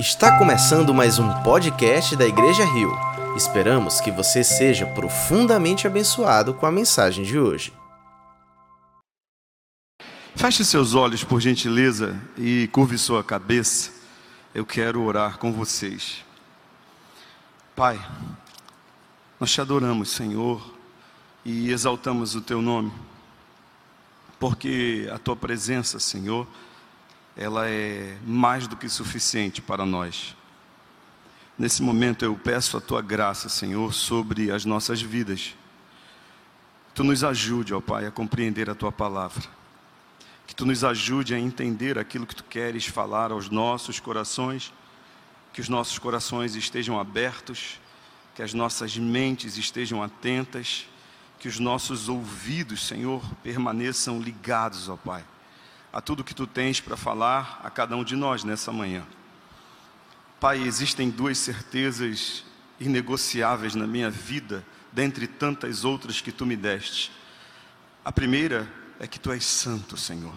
Está começando mais um podcast da Igreja Rio. Esperamos que você seja profundamente abençoado com a mensagem de hoje. Feche seus olhos, por gentileza, e curve sua cabeça. Eu quero orar com vocês. Pai, nós te adoramos, Senhor, e exaltamos o teu nome, porque a tua presença, Senhor, ela é mais do que suficiente para nós. Nesse momento eu peço a tua graça, Senhor, sobre as nossas vidas. Tu nos ajude, ó Pai, a compreender a tua palavra. Que tu nos ajude a entender aquilo que tu queres falar aos nossos corações. Que os nossos corações estejam abertos, que as nossas mentes estejam atentas, que os nossos ouvidos, Senhor, permaneçam ligados, ó Pai a tudo que tu tens para falar a cada um de nós nessa manhã. Pai, existem duas certezas inegociáveis na minha vida, dentre tantas outras que tu me deste. A primeira é que tu és santo, Senhor.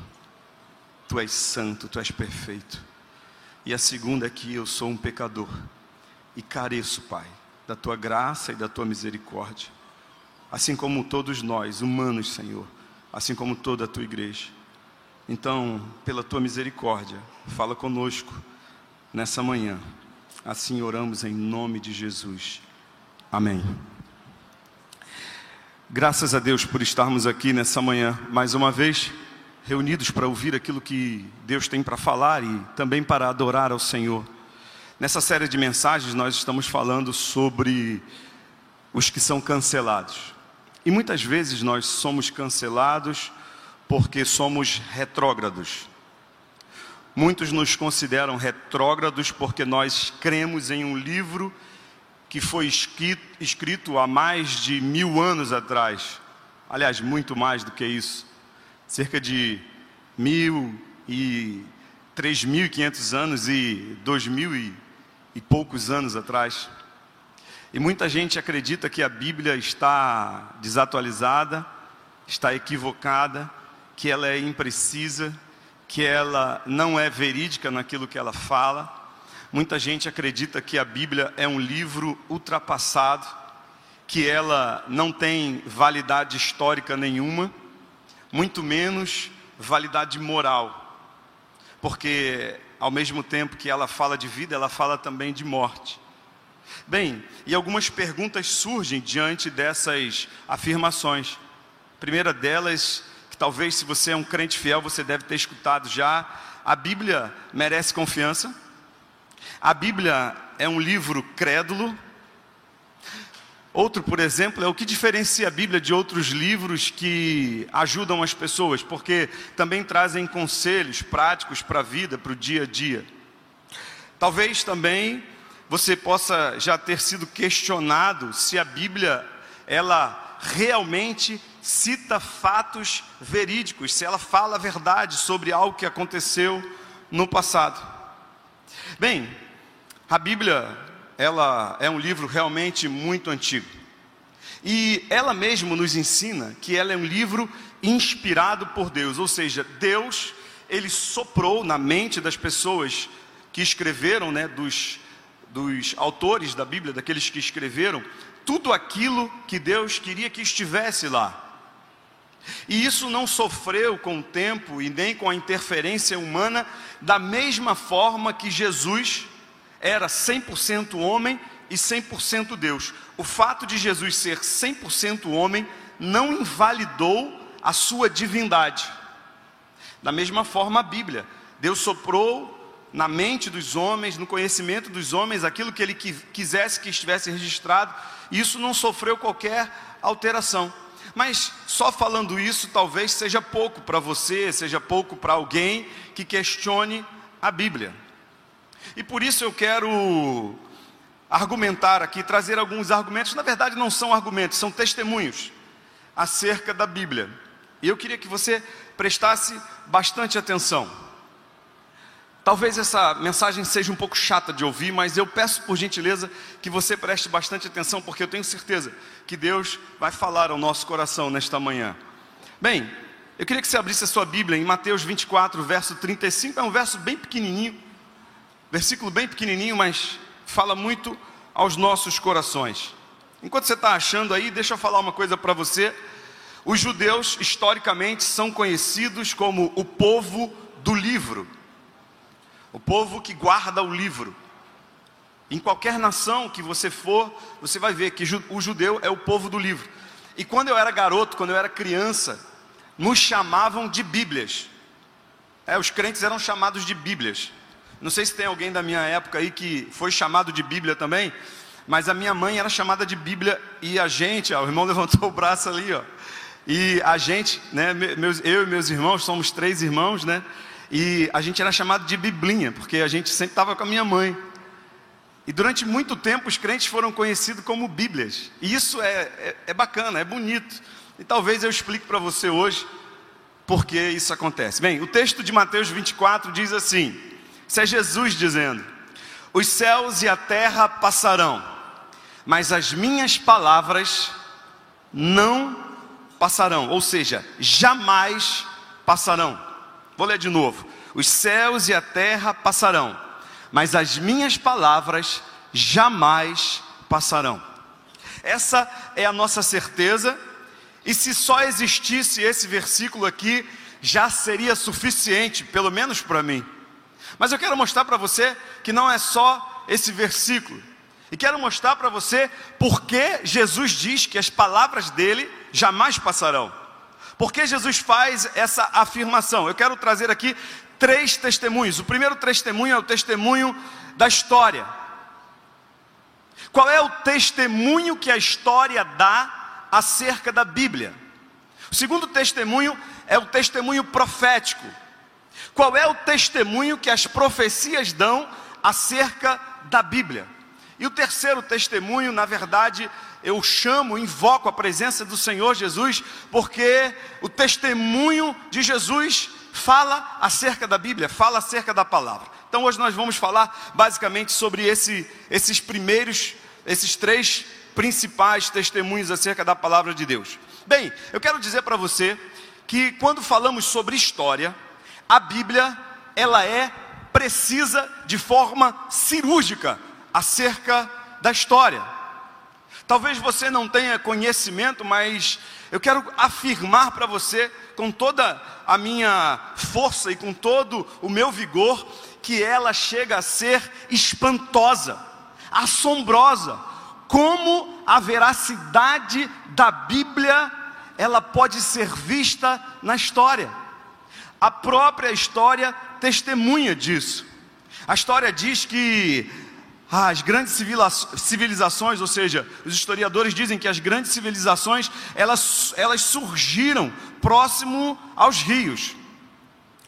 Tu és santo, tu és perfeito. E a segunda é que eu sou um pecador e careço, Pai, da tua graça e da tua misericórdia. Assim como todos nós, humanos, Senhor, assim como toda a tua igreja. Então, pela tua misericórdia, fala conosco nessa manhã. Assim oramos em nome de Jesus. Amém. Graças a Deus por estarmos aqui nessa manhã, mais uma vez, reunidos para ouvir aquilo que Deus tem para falar e também para adorar ao Senhor. Nessa série de mensagens, nós estamos falando sobre os que são cancelados. E muitas vezes nós somos cancelados porque somos retrógrados. Muitos nos consideram retrógrados porque nós cremos em um livro que foi escrito, há mais de mil anos atrás. Aliás, muito mais do que isso. Cerca de mil e três mil e quinhentos anos e dois mil e, e poucos anos atrás. E muita gente acredita que a Bíblia está desatualizada, está equivocada, que ela é imprecisa, que ela não é verídica naquilo que ela fala. Muita gente acredita que a Bíblia é um livro ultrapassado, que ela não tem validade histórica nenhuma, muito menos validade moral. Porque ao mesmo tempo que ela fala de vida, ela fala também de morte. Bem, e algumas perguntas surgem diante dessas afirmações. A primeira delas talvez se você é um crente fiel, você deve ter escutado já. A Bíblia merece confiança. A Bíblia é um livro crédulo. Outro, por exemplo, é o que diferencia a Bíblia de outros livros que ajudam as pessoas, porque também trazem conselhos práticos para a vida, para o dia a dia. Talvez também você possa já ter sido questionado se a Bíblia ela realmente cita fatos verídicos, se ela fala a verdade sobre algo que aconteceu no passado. Bem, a Bíblia, ela é um livro realmente muito antigo. E ela mesma nos ensina que ela é um livro inspirado por Deus, ou seja, Deus, ele soprou na mente das pessoas que escreveram, né, dos, dos autores da Bíblia, daqueles que escreveram, tudo aquilo que Deus queria que estivesse lá. E isso não sofreu com o tempo e nem com a interferência humana, da mesma forma que Jesus era 100% homem e 100% Deus. O fato de Jesus ser 100% homem não invalidou a sua divindade. Da mesma forma, a Bíblia, Deus soprou na mente dos homens, no conhecimento dos homens, aquilo que ele quisesse que estivesse registrado, e isso não sofreu qualquer alteração. Mas só falando isso talvez seja pouco para você, seja pouco para alguém que questione a Bíblia. E por isso eu quero argumentar aqui, trazer alguns argumentos, na verdade não são argumentos, são testemunhos acerca da Bíblia. E eu queria que você prestasse bastante atenção. Talvez essa mensagem seja um pouco chata de ouvir, mas eu peço por gentileza que você preste bastante atenção, porque eu tenho certeza que Deus vai falar ao nosso coração nesta manhã. Bem, eu queria que você abrisse a sua Bíblia em Mateus 24, verso 35, é um verso bem pequenininho, versículo bem pequenininho, mas fala muito aos nossos corações. Enquanto você está achando aí, deixa eu falar uma coisa para você. Os judeus, historicamente, são conhecidos como o povo do livro, o povo que guarda o livro. Em qualquer nação que você for, você vai ver que o judeu é o povo do livro. E quando eu era garoto, quando eu era criança, nos chamavam de Bíblias. É, os crentes eram chamados de Bíblias. Não sei se tem alguém da minha época aí que foi chamado de Bíblia também, mas a minha mãe era chamada de Bíblia e a gente, ó, o irmão levantou o braço ali, ó. E a gente, né, meus, eu e meus irmãos, somos três irmãos, né? E a gente era chamado de Biblinha, porque a gente sempre estava com a minha mãe. E durante muito tempo os crentes foram conhecidos como Bíblias. E isso é, é, é bacana, é bonito. E talvez eu explique para você hoje por que isso acontece. Bem, o texto de Mateus 24 diz assim: isso é Jesus dizendo: Os céus e a terra passarão, mas as minhas palavras não passarão, ou seja, jamais passarão. Vou ler de novo: Os céus e a terra passarão, mas as minhas palavras jamais passarão. Essa é a nossa certeza, e se só existisse esse versículo aqui, já seria suficiente, pelo menos para mim. Mas eu quero mostrar para você que não é só esse versículo, e quero mostrar para você porque Jesus diz que as palavras dele jamais passarão. Porque Jesus faz essa afirmação? Eu quero trazer aqui três testemunhos. O primeiro testemunho é o testemunho da história. Qual é o testemunho que a história dá acerca da Bíblia? O segundo testemunho é o testemunho profético. Qual é o testemunho que as profecias dão acerca da Bíblia? E o terceiro testemunho, na verdade, eu chamo, invoco a presença do Senhor Jesus, porque o testemunho de Jesus fala acerca da Bíblia, fala acerca da palavra. Então hoje nós vamos falar basicamente sobre esse, esses primeiros, esses três principais testemunhos acerca da palavra de Deus. Bem, eu quero dizer para você que quando falamos sobre história, a Bíblia ela é precisa de forma cirúrgica acerca da história. Talvez você não tenha conhecimento, mas eu quero afirmar para você, com toda a minha força e com todo o meu vigor, que ela chega a ser espantosa, assombrosa. Como a veracidade da Bíblia ela pode ser vista na história. A própria história testemunha disso. A história diz que as grandes civilizações, ou seja, os historiadores dizem que as grandes civilizações, elas, elas surgiram próximo aos rios,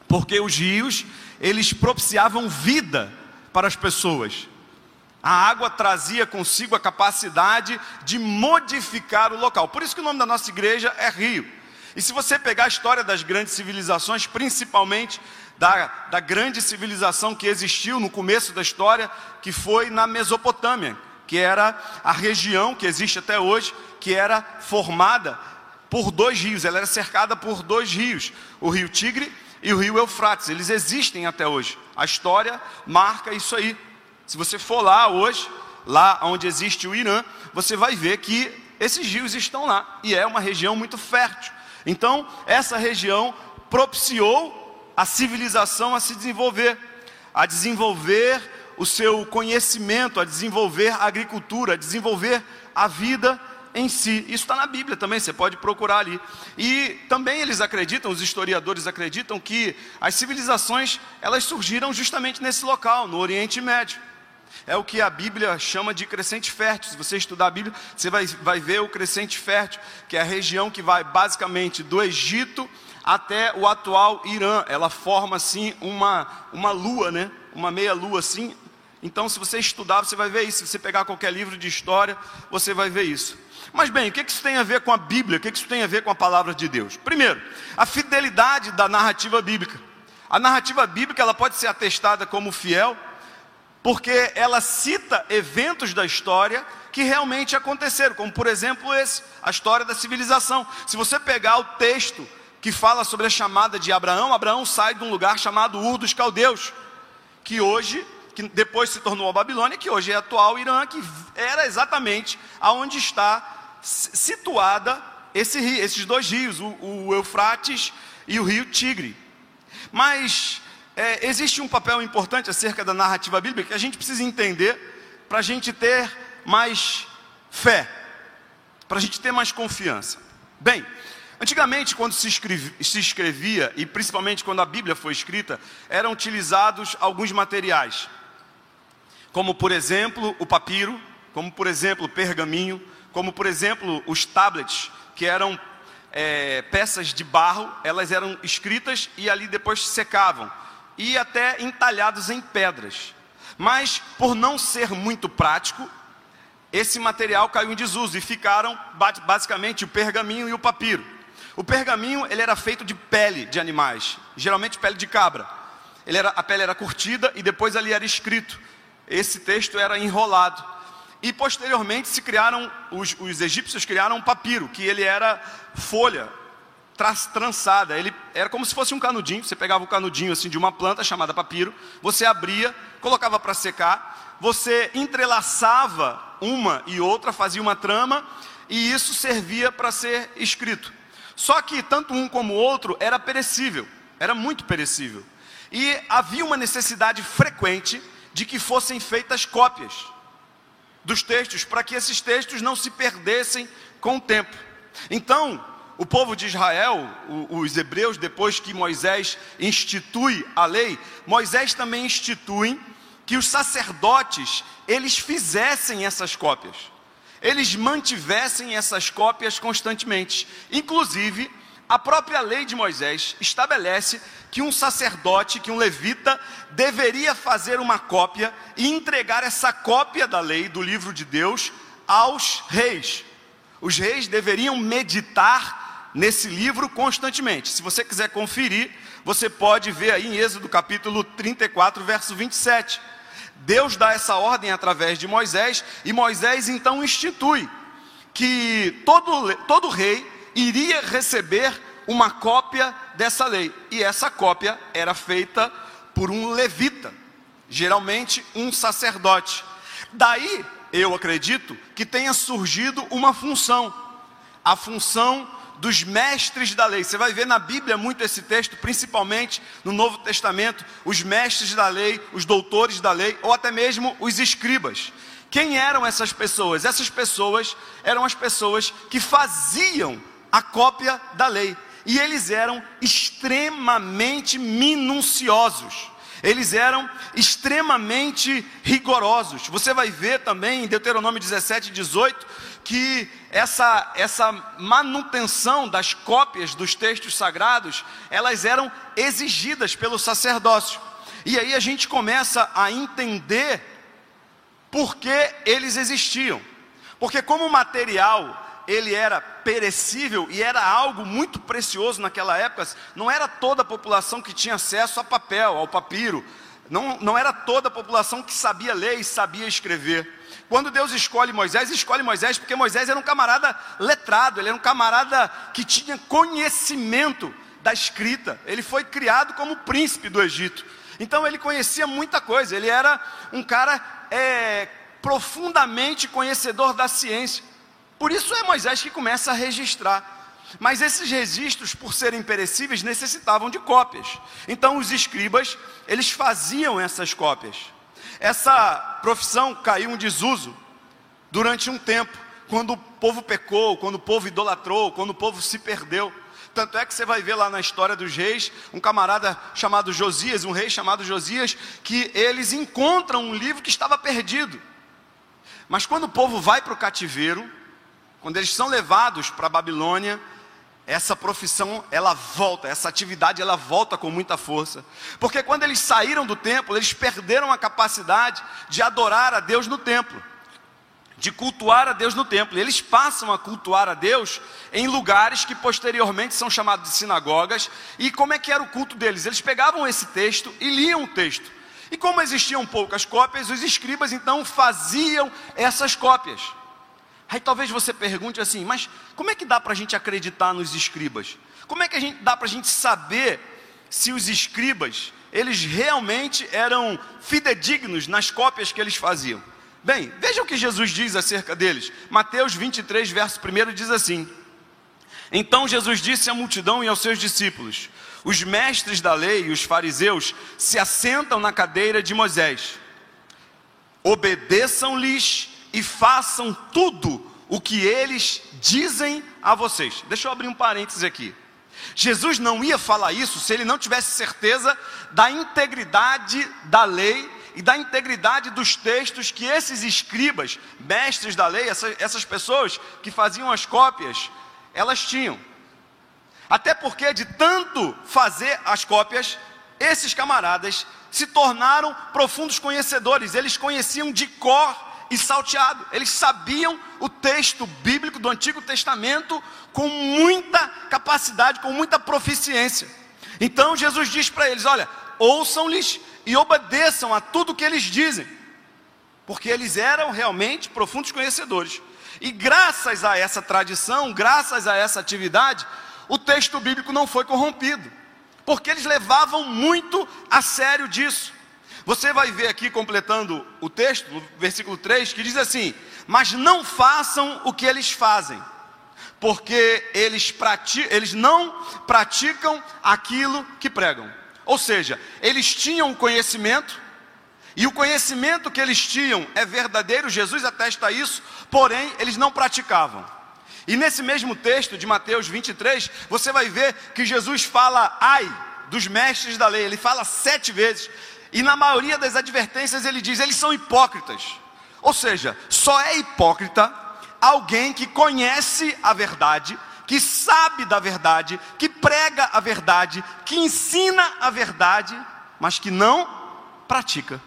porque os rios, eles propiciavam vida para as pessoas. A água trazia consigo a capacidade de modificar o local. Por isso que o nome da nossa igreja é Rio. E se você pegar a história das grandes civilizações, principalmente da, da grande civilização que existiu no começo da história, que foi na Mesopotâmia, que era a região que existe até hoje, que era formada por dois rios, ela era cercada por dois rios, o rio Tigre e o rio Eufrates, eles existem até hoje. A história marca isso aí. Se você for lá hoje, lá onde existe o Irã, você vai ver que esses rios estão lá e é uma região muito fértil. Então, essa região propiciou a civilização a se desenvolver, a desenvolver o seu conhecimento, a desenvolver a agricultura, a desenvolver a vida em si. Isso está na Bíblia também, você pode procurar ali. E também eles acreditam, os historiadores acreditam que as civilizações elas surgiram justamente nesse local, no Oriente Médio. É o que a Bíblia chama de crescente fértil. Se você estudar a Bíblia, você vai, vai ver o crescente fértil, que é a região que vai basicamente do Egito até o atual Irã. Ela forma assim uma, uma lua, né? Uma meia lua assim. Então, se você estudar, você vai ver isso. Se você pegar qualquer livro de história, você vai ver isso. Mas bem, o que isso tem a ver com a Bíblia? O que isso tem a ver com a palavra de Deus? Primeiro, a fidelidade da narrativa bíblica. A narrativa bíblica ela pode ser atestada como fiel, porque ela cita eventos da história que realmente aconteceram, como por exemplo esse, a história da civilização. Se você pegar o texto que fala sobre a chamada de Abraão. Abraão sai de um lugar chamado Ur dos Caldeus, que hoje que depois se tornou a Babilônia, que hoje é a atual Irã, que era exatamente aonde está situada esse, esses dois rios, o, o Eufrates e o rio Tigre. Mas é, existe um papel importante acerca da narrativa bíblica que a gente precisa entender para a gente ter mais fé, para a gente ter mais confiança. Bem, antigamente, quando se, escrevia, se escrevia, e principalmente quando a Bíblia foi escrita, eram utilizados alguns materiais, como por exemplo o papiro, como por exemplo o pergaminho, como por exemplo os tablets, que eram é, peças de barro, elas eram escritas e ali depois secavam, e até entalhados em pedras. Mas por não ser muito prático, esse material caiu em desuso e ficaram basicamente o pergaminho e o papiro. O pergaminho ele era feito de pele de animais, geralmente pele de cabra. Ele era, a pele era curtida e depois ali era escrito. Esse texto era enrolado. E posteriormente se criaram, os, os egípcios criaram um papiro, que ele era folha trançada. Ele era como se fosse um canudinho. Você pegava o canudinho assim de uma planta chamada papiro, você abria, colocava para secar, você entrelaçava uma e outra, fazia uma trama e isso servia para ser escrito. Só que tanto um como o outro era perecível, era muito perecível. E havia uma necessidade frequente de que fossem feitas cópias dos textos, para que esses textos não se perdessem com o tempo. Então, o povo de Israel, os hebreus, depois que Moisés institui a lei, Moisés também institui que os sacerdotes, eles fizessem essas cópias. Eles mantivessem essas cópias constantemente. Inclusive, a própria lei de Moisés estabelece que um sacerdote, que um levita, deveria fazer uma cópia e entregar essa cópia da lei, do livro de Deus, aos reis. Os reis deveriam meditar nesse livro constantemente. Se você quiser conferir, você pode ver aí em Êxodo capítulo 34, verso 27. Deus dá essa ordem através de Moisés, e Moisés então institui que todo, todo rei iria receber uma cópia dessa lei. E essa cópia era feita por um levita, geralmente um sacerdote. Daí, eu acredito que tenha surgido uma função, a função dos mestres da lei. Você vai ver na Bíblia muito esse texto, principalmente no Novo Testamento, os mestres da lei, os doutores da lei, ou até mesmo os escribas. Quem eram essas pessoas? Essas pessoas eram as pessoas que faziam a cópia da lei. E eles eram extremamente minuciosos. Eles eram extremamente rigorosos. Você vai ver também em Deuteronômio 17, 18, que essa, essa manutenção das cópias dos textos sagrados, elas eram exigidas pelo sacerdócio. E aí a gente começa a entender por que eles existiam. Porque como material ele era perecível e era algo muito precioso naquela época. Não era toda a população que tinha acesso a papel, ao papiro. Não, não era toda a população que sabia ler e sabia escrever. Quando Deus escolhe Moisés, escolhe Moisés porque Moisés era um camarada letrado, ele era um camarada que tinha conhecimento da escrita. Ele foi criado como príncipe do Egito. Então ele conhecia muita coisa, ele era um cara é, profundamente conhecedor da ciência. Por isso é Moisés que começa a registrar. Mas esses registros, por serem perecíveis, necessitavam de cópias. Então os escribas, eles faziam essas cópias. Essa profissão caiu em desuso durante um tempo, quando o povo pecou, quando o povo idolatrou, quando o povo se perdeu. Tanto é que você vai ver lá na história dos reis, um camarada chamado Josias, um rei chamado Josias, que eles encontram um livro que estava perdido. Mas quando o povo vai para o cativeiro, quando eles são levados para a Babilônia, essa profissão ela volta, essa atividade ela volta com muita força. Porque quando eles saíram do templo, eles perderam a capacidade de adorar a Deus no templo, de cultuar a Deus no templo. Eles passam a cultuar a Deus em lugares que posteriormente são chamados de sinagogas. E como é que era o culto deles? Eles pegavam esse texto e liam o texto. E como existiam poucas cópias, os escribas então faziam essas cópias. Aí talvez você pergunte assim, mas como é que dá para a gente acreditar nos escribas? Como é que a gente, dá para a gente saber se os escribas eles realmente eram fidedignos nas cópias que eles faziam. Bem, veja o que Jesus diz acerca deles. Mateus 23, verso 1 diz assim: Então Jesus disse à multidão e aos seus discípulos: Os mestres da lei e os fariseus se assentam na cadeira de Moisés. Obedeçam-lhes e façam tudo o que eles dizem a vocês. Deixa eu abrir um parênteses aqui. Jesus não ia falar isso se ele não tivesse certeza da integridade da lei e da integridade dos textos que esses escribas, mestres da lei, essas, essas pessoas que faziam as cópias, elas tinham. Até porque de tanto fazer as cópias, esses camaradas se tornaram profundos conhecedores, eles conheciam de cor e salteado. Eles sabiam o texto bíblico do Antigo Testamento com muita capacidade, com muita proficiência. Então Jesus diz para eles: Olha, ouçam-lhes e obedeçam a tudo que eles dizem, porque eles eram realmente profundos conhecedores. E graças a essa tradição, graças a essa atividade, o texto bíblico não foi corrompido, porque eles levavam muito a sério disso. Você vai ver aqui, completando o texto, versículo 3, que diz assim: Mas não façam o que eles fazem, porque eles, eles não praticam aquilo que pregam. Ou seja, eles tinham conhecimento, e o conhecimento que eles tinham é verdadeiro, Jesus atesta isso, porém eles não praticavam. E nesse mesmo texto de Mateus 23, você vai ver que Jesus fala, ai, dos mestres da lei, ele fala sete vezes, e na maioria das advertências ele diz: eles são hipócritas. Ou seja, só é hipócrita alguém que conhece a verdade, que sabe da verdade, que prega a verdade, que ensina a verdade, mas que não pratica.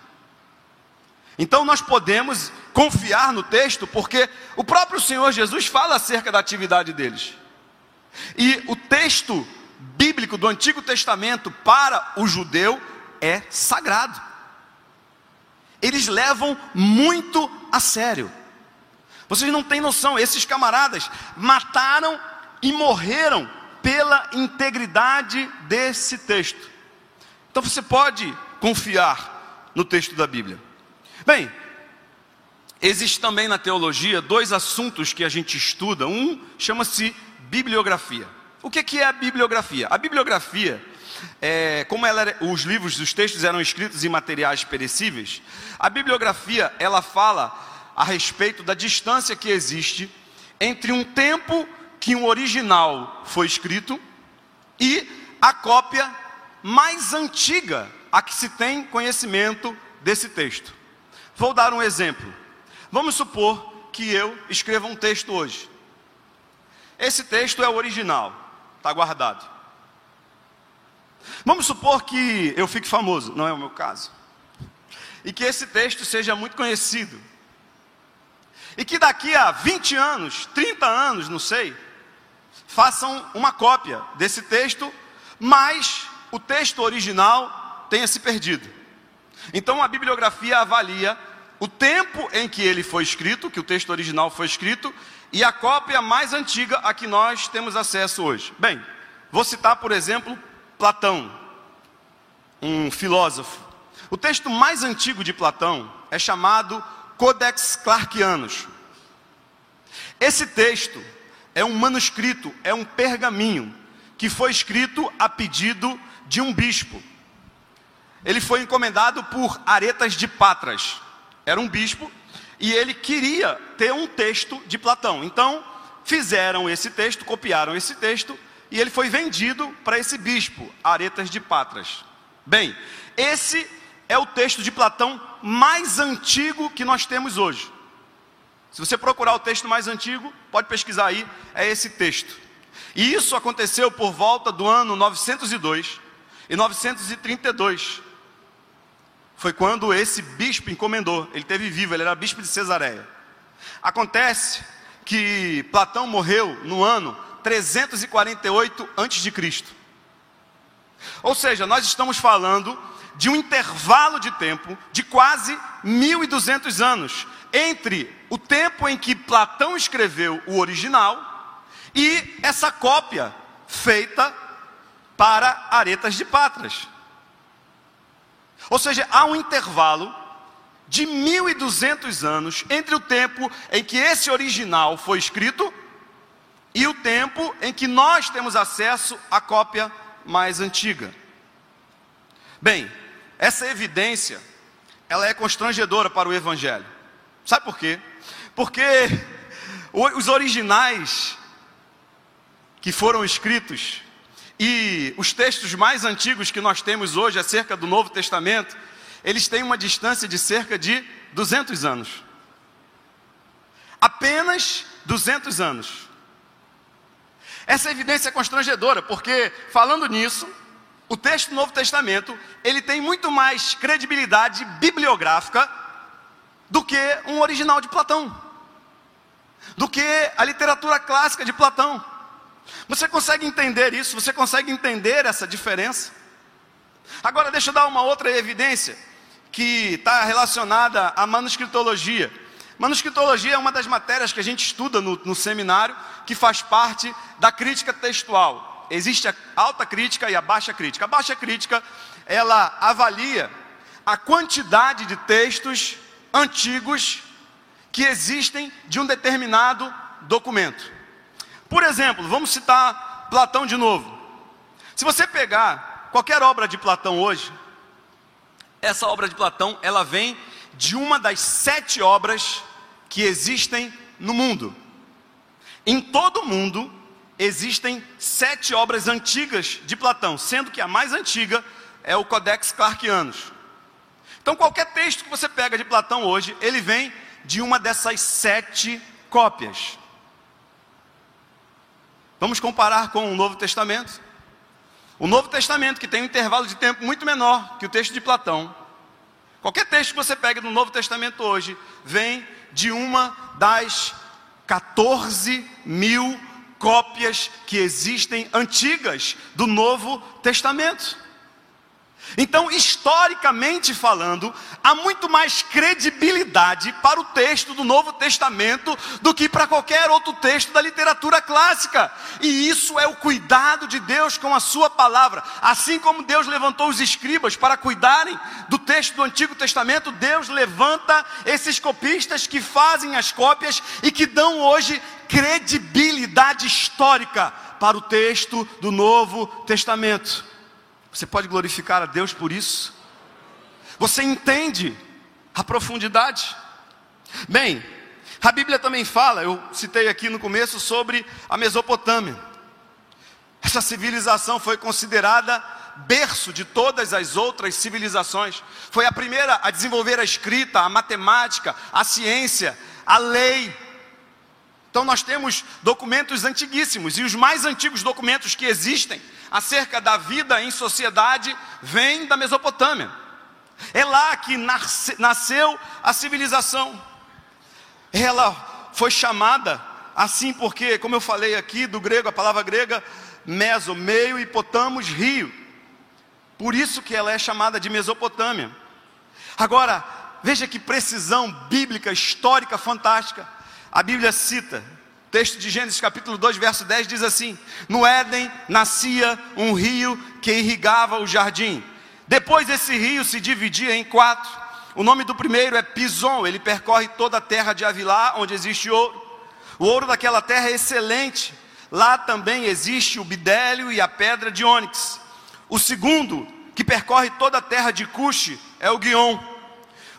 Então nós podemos confiar no texto, porque o próprio Senhor Jesus fala acerca da atividade deles. E o texto bíblico do Antigo Testamento para o judeu é sagrado. Eles levam muito a sério. Vocês não têm noção, esses camaradas mataram e morreram pela integridade desse texto. Então você pode confiar no texto da Bíblia. Bem, existe também na teologia dois assuntos que a gente estuda. Um chama-se bibliografia. O que é a bibliografia? A bibliografia é, como ela, os livros, os textos eram escritos em materiais perecíveis, a bibliografia ela fala a respeito da distância que existe entre um tempo que um original foi escrito e a cópia mais antiga a que se tem conhecimento desse texto. Vou dar um exemplo. Vamos supor que eu escreva um texto hoje. Esse texto é o original, está guardado. Vamos supor que eu fique famoso, não é o meu caso. E que esse texto seja muito conhecido. E que daqui a 20 anos, 30 anos, não sei, façam uma cópia desse texto, mas o texto original tenha se perdido. Então a bibliografia avalia o tempo em que ele foi escrito, que o texto original foi escrito, e a cópia mais antiga a que nós temos acesso hoje. Bem, vou citar, por exemplo, Platão, um filósofo. O texto mais antigo de Platão é chamado Codex Clarkianos. Esse texto é um manuscrito, é um pergaminho que foi escrito a pedido de um bispo. Ele foi encomendado por Aretas de Patras. Era um bispo e ele queria ter um texto de Platão. Então, fizeram esse texto, copiaram esse texto e ele foi vendido para esse bispo, Aretas de Patras. Bem, esse é o texto de Platão mais antigo que nós temos hoje. Se você procurar o texto mais antigo, pode pesquisar aí, é esse texto. E isso aconteceu por volta do ano 902 e 932. Foi quando esse bispo encomendou, ele teve vivo, ele era bispo de Cesareia. Acontece que Platão morreu no ano 348 a.C. Ou seja, nós estamos falando de um intervalo de tempo de quase 1200 anos entre o tempo em que Platão escreveu o original e essa cópia feita para Aretas de Patras. Ou seja, há um intervalo de 1200 anos entre o tempo em que esse original foi escrito e o tempo em que nós temos acesso à cópia mais antiga. Bem, essa evidência, ela é constrangedora para o evangelho. Sabe por quê? Porque os originais que foram escritos e os textos mais antigos que nós temos hoje acerca do Novo Testamento, eles têm uma distância de cerca de 200 anos. Apenas 200 anos. Essa evidência é constrangedora, porque falando nisso, o texto do Novo Testamento, ele tem muito mais credibilidade bibliográfica do que um original de Platão. Do que a literatura clássica de Platão. Você consegue entender isso? Você consegue entender essa diferença? Agora deixa eu dar uma outra evidência que está relacionada à manuscritologia. Manuscritologia é uma das matérias que a gente estuda no, no seminário, que faz parte da crítica textual. Existe a alta crítica e a baixa crítica. A baixa crítica, ela avalia a quantidade de textos antigos que existem de um determinado documento. Por exemplo, vamos citar Platão de novo. Se você pegar qualquer obra de Platão hoje, essa obra de Platão, ela vem de uma das sete obras que existem no mundo. Em todo o mundo existem sete obras antigas de Platão, sendo que a mais antiga é o Codex Clarkianus. Então, qualquer texto que você pega de Platão hoje, ele vem de uma dessas sete cópias. Vamos comparar com o Novo Testamento. O Novo Testamento, que tem um intervalo de tempo muito menor que o texto de Platão. Qualquer texto que você pegue no Novo Testamento hoje, vem de uma das 14 mil cópias que existem antigas do Novo Testamento. Então, historicamente falando, há muito mais credibilidade para o texto do Novo Testamento do que para qualquer outro texto da literatura clássica. E isso é o cuidado de Deus com a sua palavra. Assim como Deus levantou os escribas para cuidarem do texto do Antigo Testamento, Deus levanta esses copistas que fazem as cópias e que dão hoje credibilidade histórica para o texto do Novo Testamento. Você pode glorificar a Deus por isso? Você entende a profundidade? Bem, a Bíblia também fala, eu citei aqui no começo, sobre a Mesopotâmia. Essa civilização foi considerada berço de todas as outras civilizações. Foi a primeira a desenvolver a escrita, a matemática, a ciência, a lei. Então nós temos documentos antiguíssimos, e os mais antigos documentos que existem acerca da vida em sociedade vem da Mesopotâmia. É lá que nasce, nasceu a civilização. Ela foi chamada assim porque, como eu falei aqui do grego, a palavra grega meso, meio e potamos, rio. Por isso que ela é chamada de Mesopotâmia. Agora, veja que precisão bíblica, histórica, fantástica. A Bíblia cita texto de Gênesis capítulo 2, verso 10 diz assim: No Éden nascia um rio que irrigava o jardim. Depois esse rio se dividia em quatro. O nome do primeiro é Pison, ele percorre toda a terra de Avilá, onde existe ouro. O ouro daquela terra é excelente. Lá também existe o bidélio e a pedra de ônix. O segundo, que percorre toda a terra de Cuxi, é o Guion.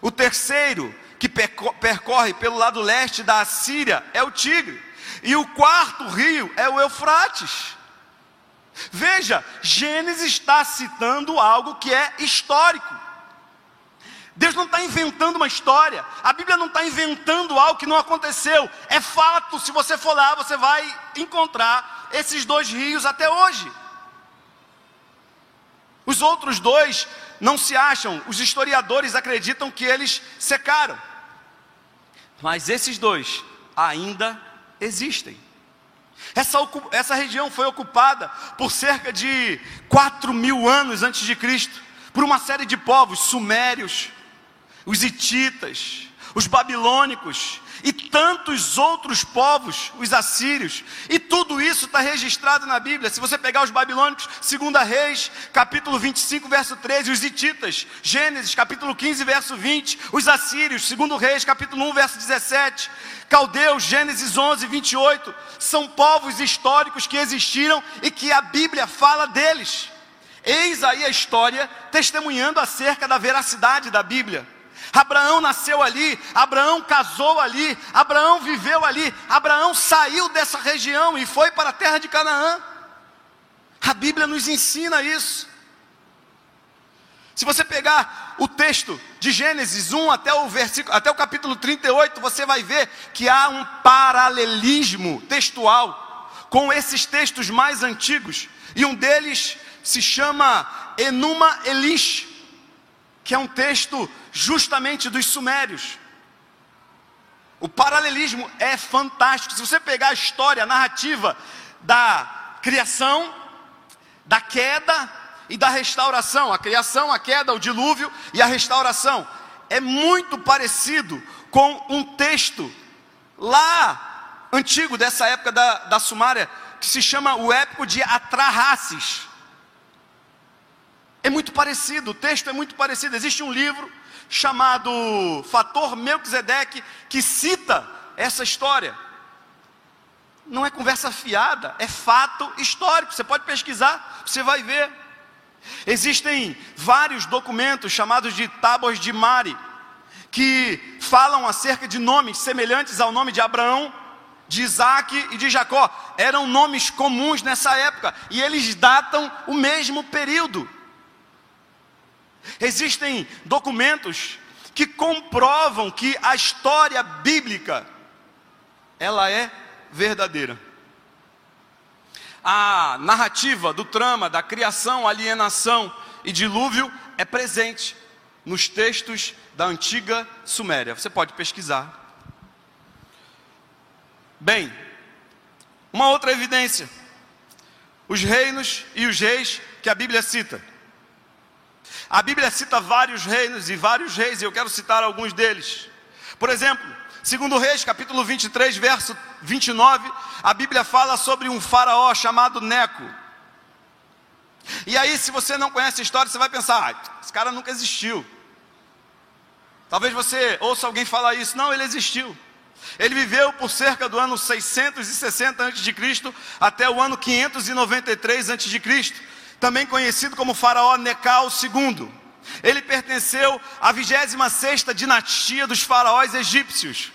O terceiro, que percorre pelo lado leste da Assíria, é o Tigre. E o quarto rio é o Eufrates. Veja, Gênesis está citando algo que é histórico. Deus não está inventando uma história, a Bíblia não está inventando algo que não aconteceu, é fato. Se você for lá, você vai encontrar esses dois rios até hoje. Os outros dois não se acham, os historiadores acreditam que eles secaram, mas esses dois ainda existem. Essa, essa região foi ocupada por cerca de 4 mil anos antes de Cristo, por uma série de povos, sumérios, os hititas, os babilônicos, e tantos outros povos, os assírios, e tudo isso está registrado na Bíblia. Se você pegar os babilônicos, 2 Reis, capítulo 25, verso 13, os hititas, Gênesis, capítulo 15, verso 20, os assírios, 2 Reis, capítulo 1, verso 17, caldeus, Gênesis 11, 28, são povos históricos que existiram e que a Bíblia fala deles. Eis aí a história testemunhando acerca da veracidade da Bíblia. Abraão nasceu ali, Abraão casou ali, Abraão viveu ali, Abraão saiu dessa região e foi para a terra de Canaã. A Bíblia nos ensina isso. Se você pegar o texto de Gênesis 1 até o versículo, até o capítulo 38, você vai ver que há um paralelismo textual com esses textos mais antigos, e um deles se chama Enuma Elish, que é um texto justamente dos sumérios. O paralelismo é fantástico. Se você pegar a história, a narrativa da criação, da queda e da restauração, a criação, a queda, o dilúvio e a restauração, é muito parecido com um texto lá antigo dessa época da, da Sumária, que se chama o épico de Atrahasis. É muito parecido, o texto é muito parecido. Existe um livro chamado Fator Melquisedeque, que cita essa história. Não é conversa fiada, é fato histórico. Você pode pesquisar, você vai ver. Existem vários documentos chamados de tábuas de Mari, que falam acerca de nomes semelhantes ao nome de Abraão, de Isaac e de Jacó. Eram nomes comuns nessa época e eles datam o mesmo período. Existem documentos que comprovam que a história bíblica ela é verdadeira. A narrativa do trama da criação, alienação e dilúvio é presente nos textos da antiga Suméria. Você pode pesquisar. Bem, uma outra evidência: os reinos e os reis que a Bíblia cita. A Bíblia cita vários reinos e vários reis, e eu quero citar alguns deles. Por exemplo, segundo Reis, capítulo 23, verso 29, a Bíblia fala sobre um faraó chamado Neco. E aí, se você não conhece a história, você vai pensar, ah, esse cara nunca existiu. Talvez você ouça alguém falar isso. Não, ele existiu. Ele viveu por cerca do ano 660 a.C. até o ano 593 a.C também conhecido como Faraó Necal II. Ele pertenceu à 26 dinastia dos faraós egípcios.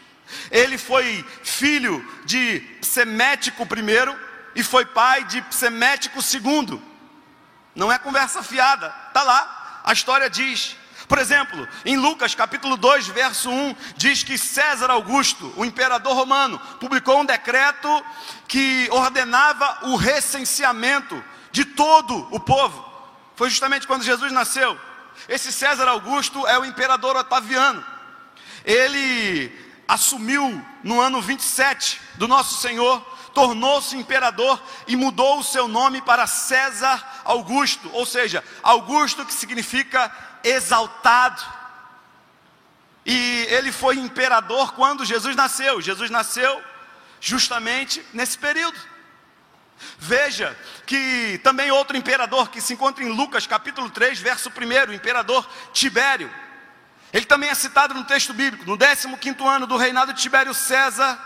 Ele foi filho de Psemético I e foi pai de Psemético II. Não é conversa fiada, está lá, a história diz. Por exemplo, em Lucas capítulo 2, verso 1, diz que César Augusto, o imperador romano, publicou um decreto que ordenava o recenseamento de todo o povo. Foi justamente quando Jesus nasceu. Esse César Augusto é o imperador Otaviano. Ele assumiu no ano 27 do nosso Senhor, tornou-se imperador e mudou o seu nome para César Augusto, ou seja, Augusto que significa exaltado. E ele foi imperador quando Jesus nasceu. Jesus nasceu justamente nesse período. Veja que também outro imperador que se encontra em Lucas capítulo 3, verso 1, o imperador Tibério. Ele também é citado no texto bíblico, no 15 ano do reinado de Tibério César,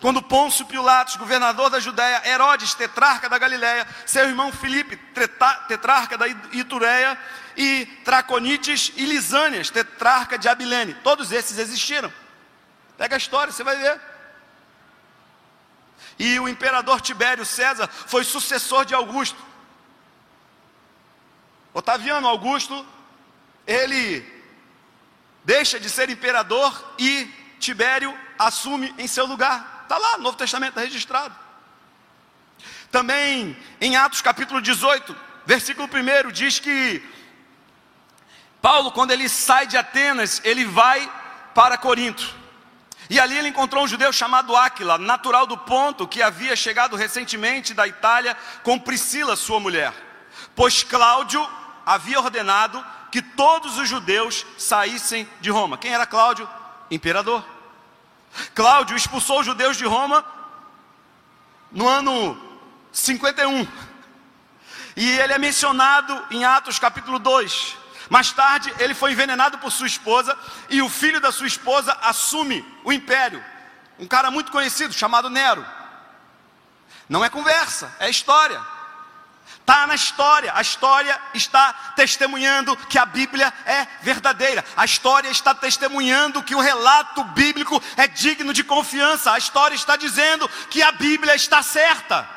quando Pôncio Pilatos, governador da Judéia, Herodes, tetrarca da Galiléia, seu irmão Filipe, tetrarca da Itureia, e Traconites e Lisânias, tetrarca de Abilene. Todos esses existiram. Pega a história, você vai ver. E o imperador Tibério César foi sucessor de Augusto. Otaviano Augusto, ele deixa de ser imperador e Tibério assume em seu lugar. Está lá, no Novo Testamento está registrado. Também em Atos capítulo 18, versículo 1, diz que Paulo, quando ele sai de Atenas, ele vai para Corinto. E ali ele encontrou um judeu chamado Áquila, natural do ponto, que havia chegado recentemente da Itália com Priscila, sua mulher. Pois Cláudio havia ordenado que todos os judeus saíssem de Roma. Quem era Cláudio? Imperador. Cláudio expulsou os judeus de Roma no ano 51. E ele é mencionado em Atos capítulo 2. Mais tarde, ele foi envenenado por sua esposa e o filho da sua esposa assume o império. Um cara muito conhecido chamado Nero. Não é conversa, é história. Está na história, a história está testemunhando que a Bíblia é verdadeira, a história está testemunhando que o relato bíblico é digno de confiança, a história está dizendo que a Bíblia está certa.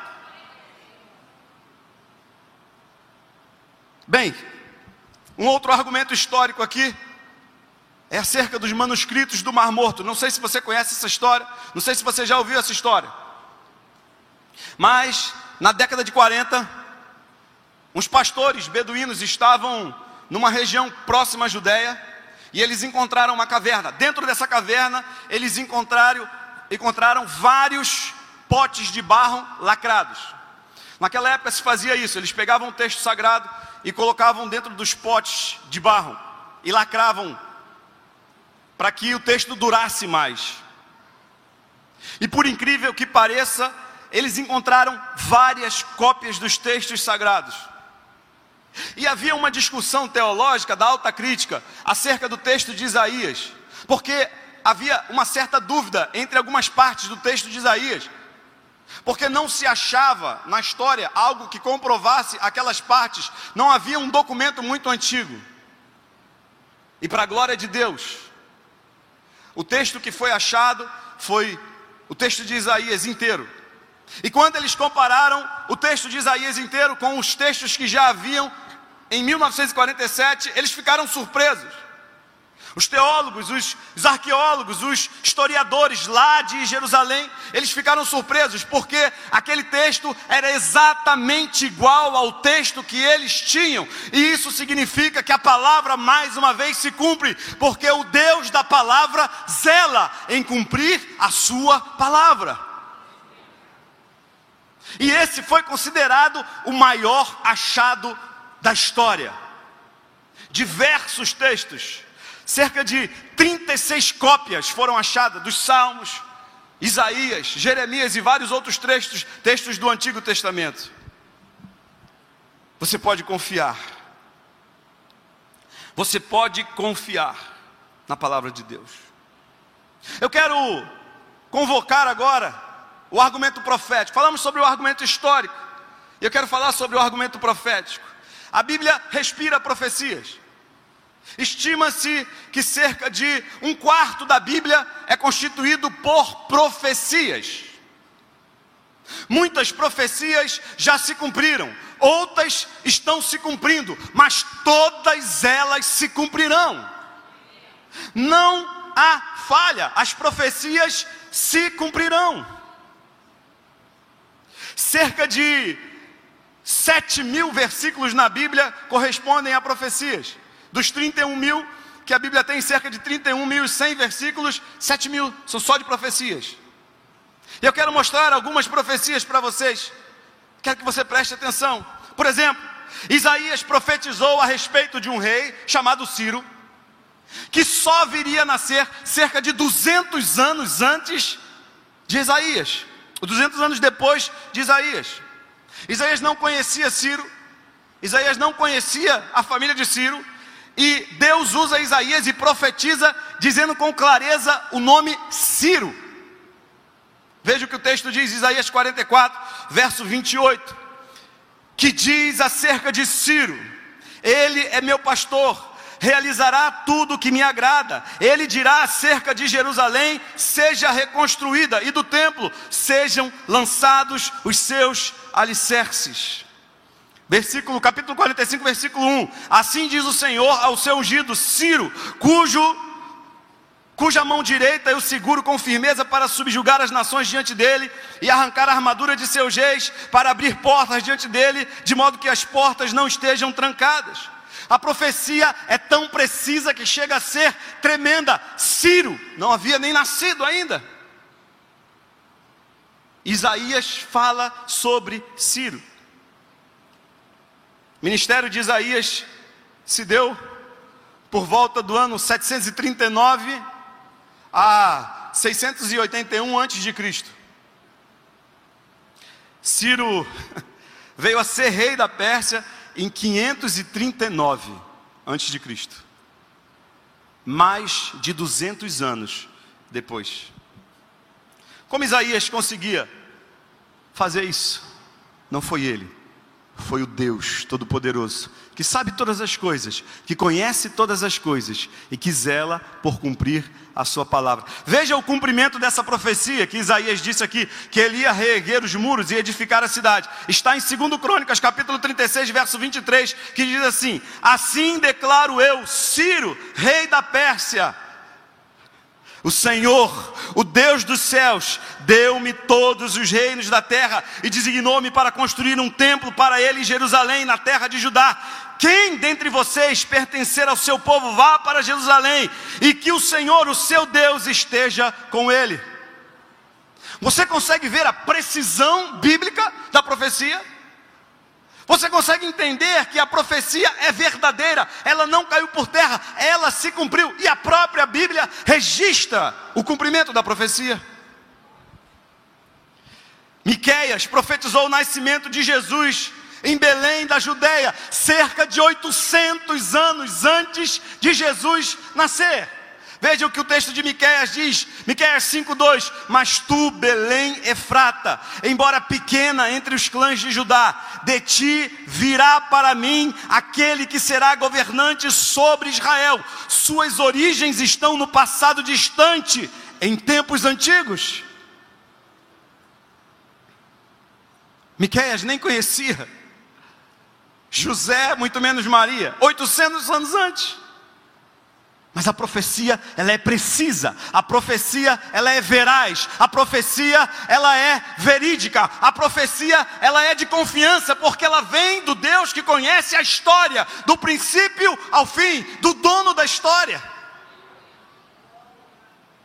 Bem, um outro argumento histórico aqui é acerca dos manuscritos do Mar Morto. Não sei se você conhece essa história, não sei se você já ouviu essa história. Mas na década de 40, Uns pastores beduínos estavam numa região próxima à Judéia e eles encontraram uma caverna. Dentro dessa caverna, eles encontraram, encontraram vários potes de barro lacrados. Naquela época se fazia isso, eles pegavam o texto sagrado e colocavam dentro dos potes de barro e lacravam para que o texto durasse mais. E por incrível que pareça, eles encontraram várias cópias dos textos sagrados. E havia uma discussão teológica da alta crítica acerca do texto de Isaías, porque havia uma certa dúvida entre algumas partes do texto de Isaías, porque não se achava na história algo que comprovasse aquelas partes, não havia um documento muito antigo. E para a glória de Deus, o texto que foi achado foi o texto de Isaías inteiro. E quando eles compararam o texto de Isaías inteiro com os textos que já haviam em 1947, eles ficaram surpresos. Os teólogos, os, os, arqueólogos, os historiadores lá de Jerusalém, eles ficaram surpresos porque aquele texto era exatamente igual ao texto que eles tinham, e isso significa que a palavra mais uma vez se cumpre, porque o Deus da palavra zela em cumprir a sua palavra. E esse foi considerado o maior achado da história. Diversos textos, cerca de 36 cópias foram achadas dos Salmos, Isaías, Jeremias e vários outros textos, textos do Antigo Testamento. Você pode confiar. Você pode confiar na palavra de Deus. Eu quero convocar agora o argumento profético. Falamos sobre o argumento histórico. E eu quero falar sobre o argumento profético. A Bíblia respira profecias. Estima-se que cerca de um quarto da Bíblia é constituído por profecias. Muitas profecias já se cumpriram, outras estão se cumprindo, mas todas elas se cumprirão. Não há falha, as profecias se cumprirão. Cerca de Sete mil versículos na Bíblia correspondem a profecias. Dos 31 mil, que a Bíblia tem cerca de 31 mil e 100 versículos, 7 mil são só de profecias. E eu quero mostrar algumas profecias para vocês. Quero que você preste atenção. Por exemplo, Isaías profetizou a respeito de um rei chamado Ciro, que só viria a nascer cerca de 200 anos antes de Isaías, 200 anos depois de Isaías. Isaías não conhecia Ciro, Isaías não conhecia a família de Ciro, e Deus usa Isaías e profetiza, dizendo com clareza o nome Ciro. Veja o que o texto diz, Isaías 44, verso 28, que diz acerca de Ciro: Ele é meu pastor, realizará tudo o que me agrada. Ele dirá acerca de Jerusalém: seja reconstruída, e do templo sejam lançados os seus alicerces. Versículo, capítulo 45, versículo 1. Assim diz o Senhor ao seu ungido Ciro, cujo cuja mão direita eu seguro com firmeza para subjugar as nações diante dele e arrancar a armadura de seus reis para abrir portas diante dele, de modo que as portas não estejam trancadas. A profecia é tão precisa que chega a ser tremenda. Ciro não havia nem nascido ainda. Isaías fala sobre Ciro. Ministério de Isaías se deu por volta do ano 739 a 681 a.C. Ciro veio a ser rei da Pérsia em 539 a.C. Mais de 200 anos depois. Como Isaías conseguia fazer isso? Não foi ele, foi o Deus Todo-Poderoso, que sabe todas as coisas, que conhece todas as coisas e que zela por cumprir a sua palavra. Veja o cumprimento dessa profecia que Isaías disse aqui, que ele ia reerguer os muros e edificar a cidade. Está em 2 Crônicas, capítulo 36, verso 23, que diz assim: Assim declaro eu, Ciro, rei da Pérsia, o Senhor, o Deus dos céus, deu-me todos os reinos da terra e designou-me para construir um templo para ele em Jerusalém, na terra de Judá. Quem dentre vocês pertencer ao seu povo, vá para Jerusalém e que o Senhor, o seu Deus, esteja com ele. Você consegue ver a precisão bíblica da profecia? Você consegue entender que a profecia é verdadeira, ela não caiu por terra, ela se cumpriu, e a própria Bíblia registra o cumprimento da profecia. Miqueias profetizou o nascimento de Jesus em Belém da Judéia, cerca de 800 anos antes de Jesus nascer. Veja o que o texto de Miqueias diz, Miqueias 5:2, mas tu, Belém Efrata, embora pequena entre os clãs de Judá, de ti virá para mim aquele que será governante sobre Israel. Suas origens estão no passado distante, em tempos antigos. Miqueias nem conhecia José, muito menos Maria, 800 anos antes. Mas a profecia, ela é precisa, a profecia, ela é veraz, a profecia, ela é verídica, a profecia, ela é de confiança, porque ela vem do Deus que conhece a história, do princípio ao fim, do dono da história.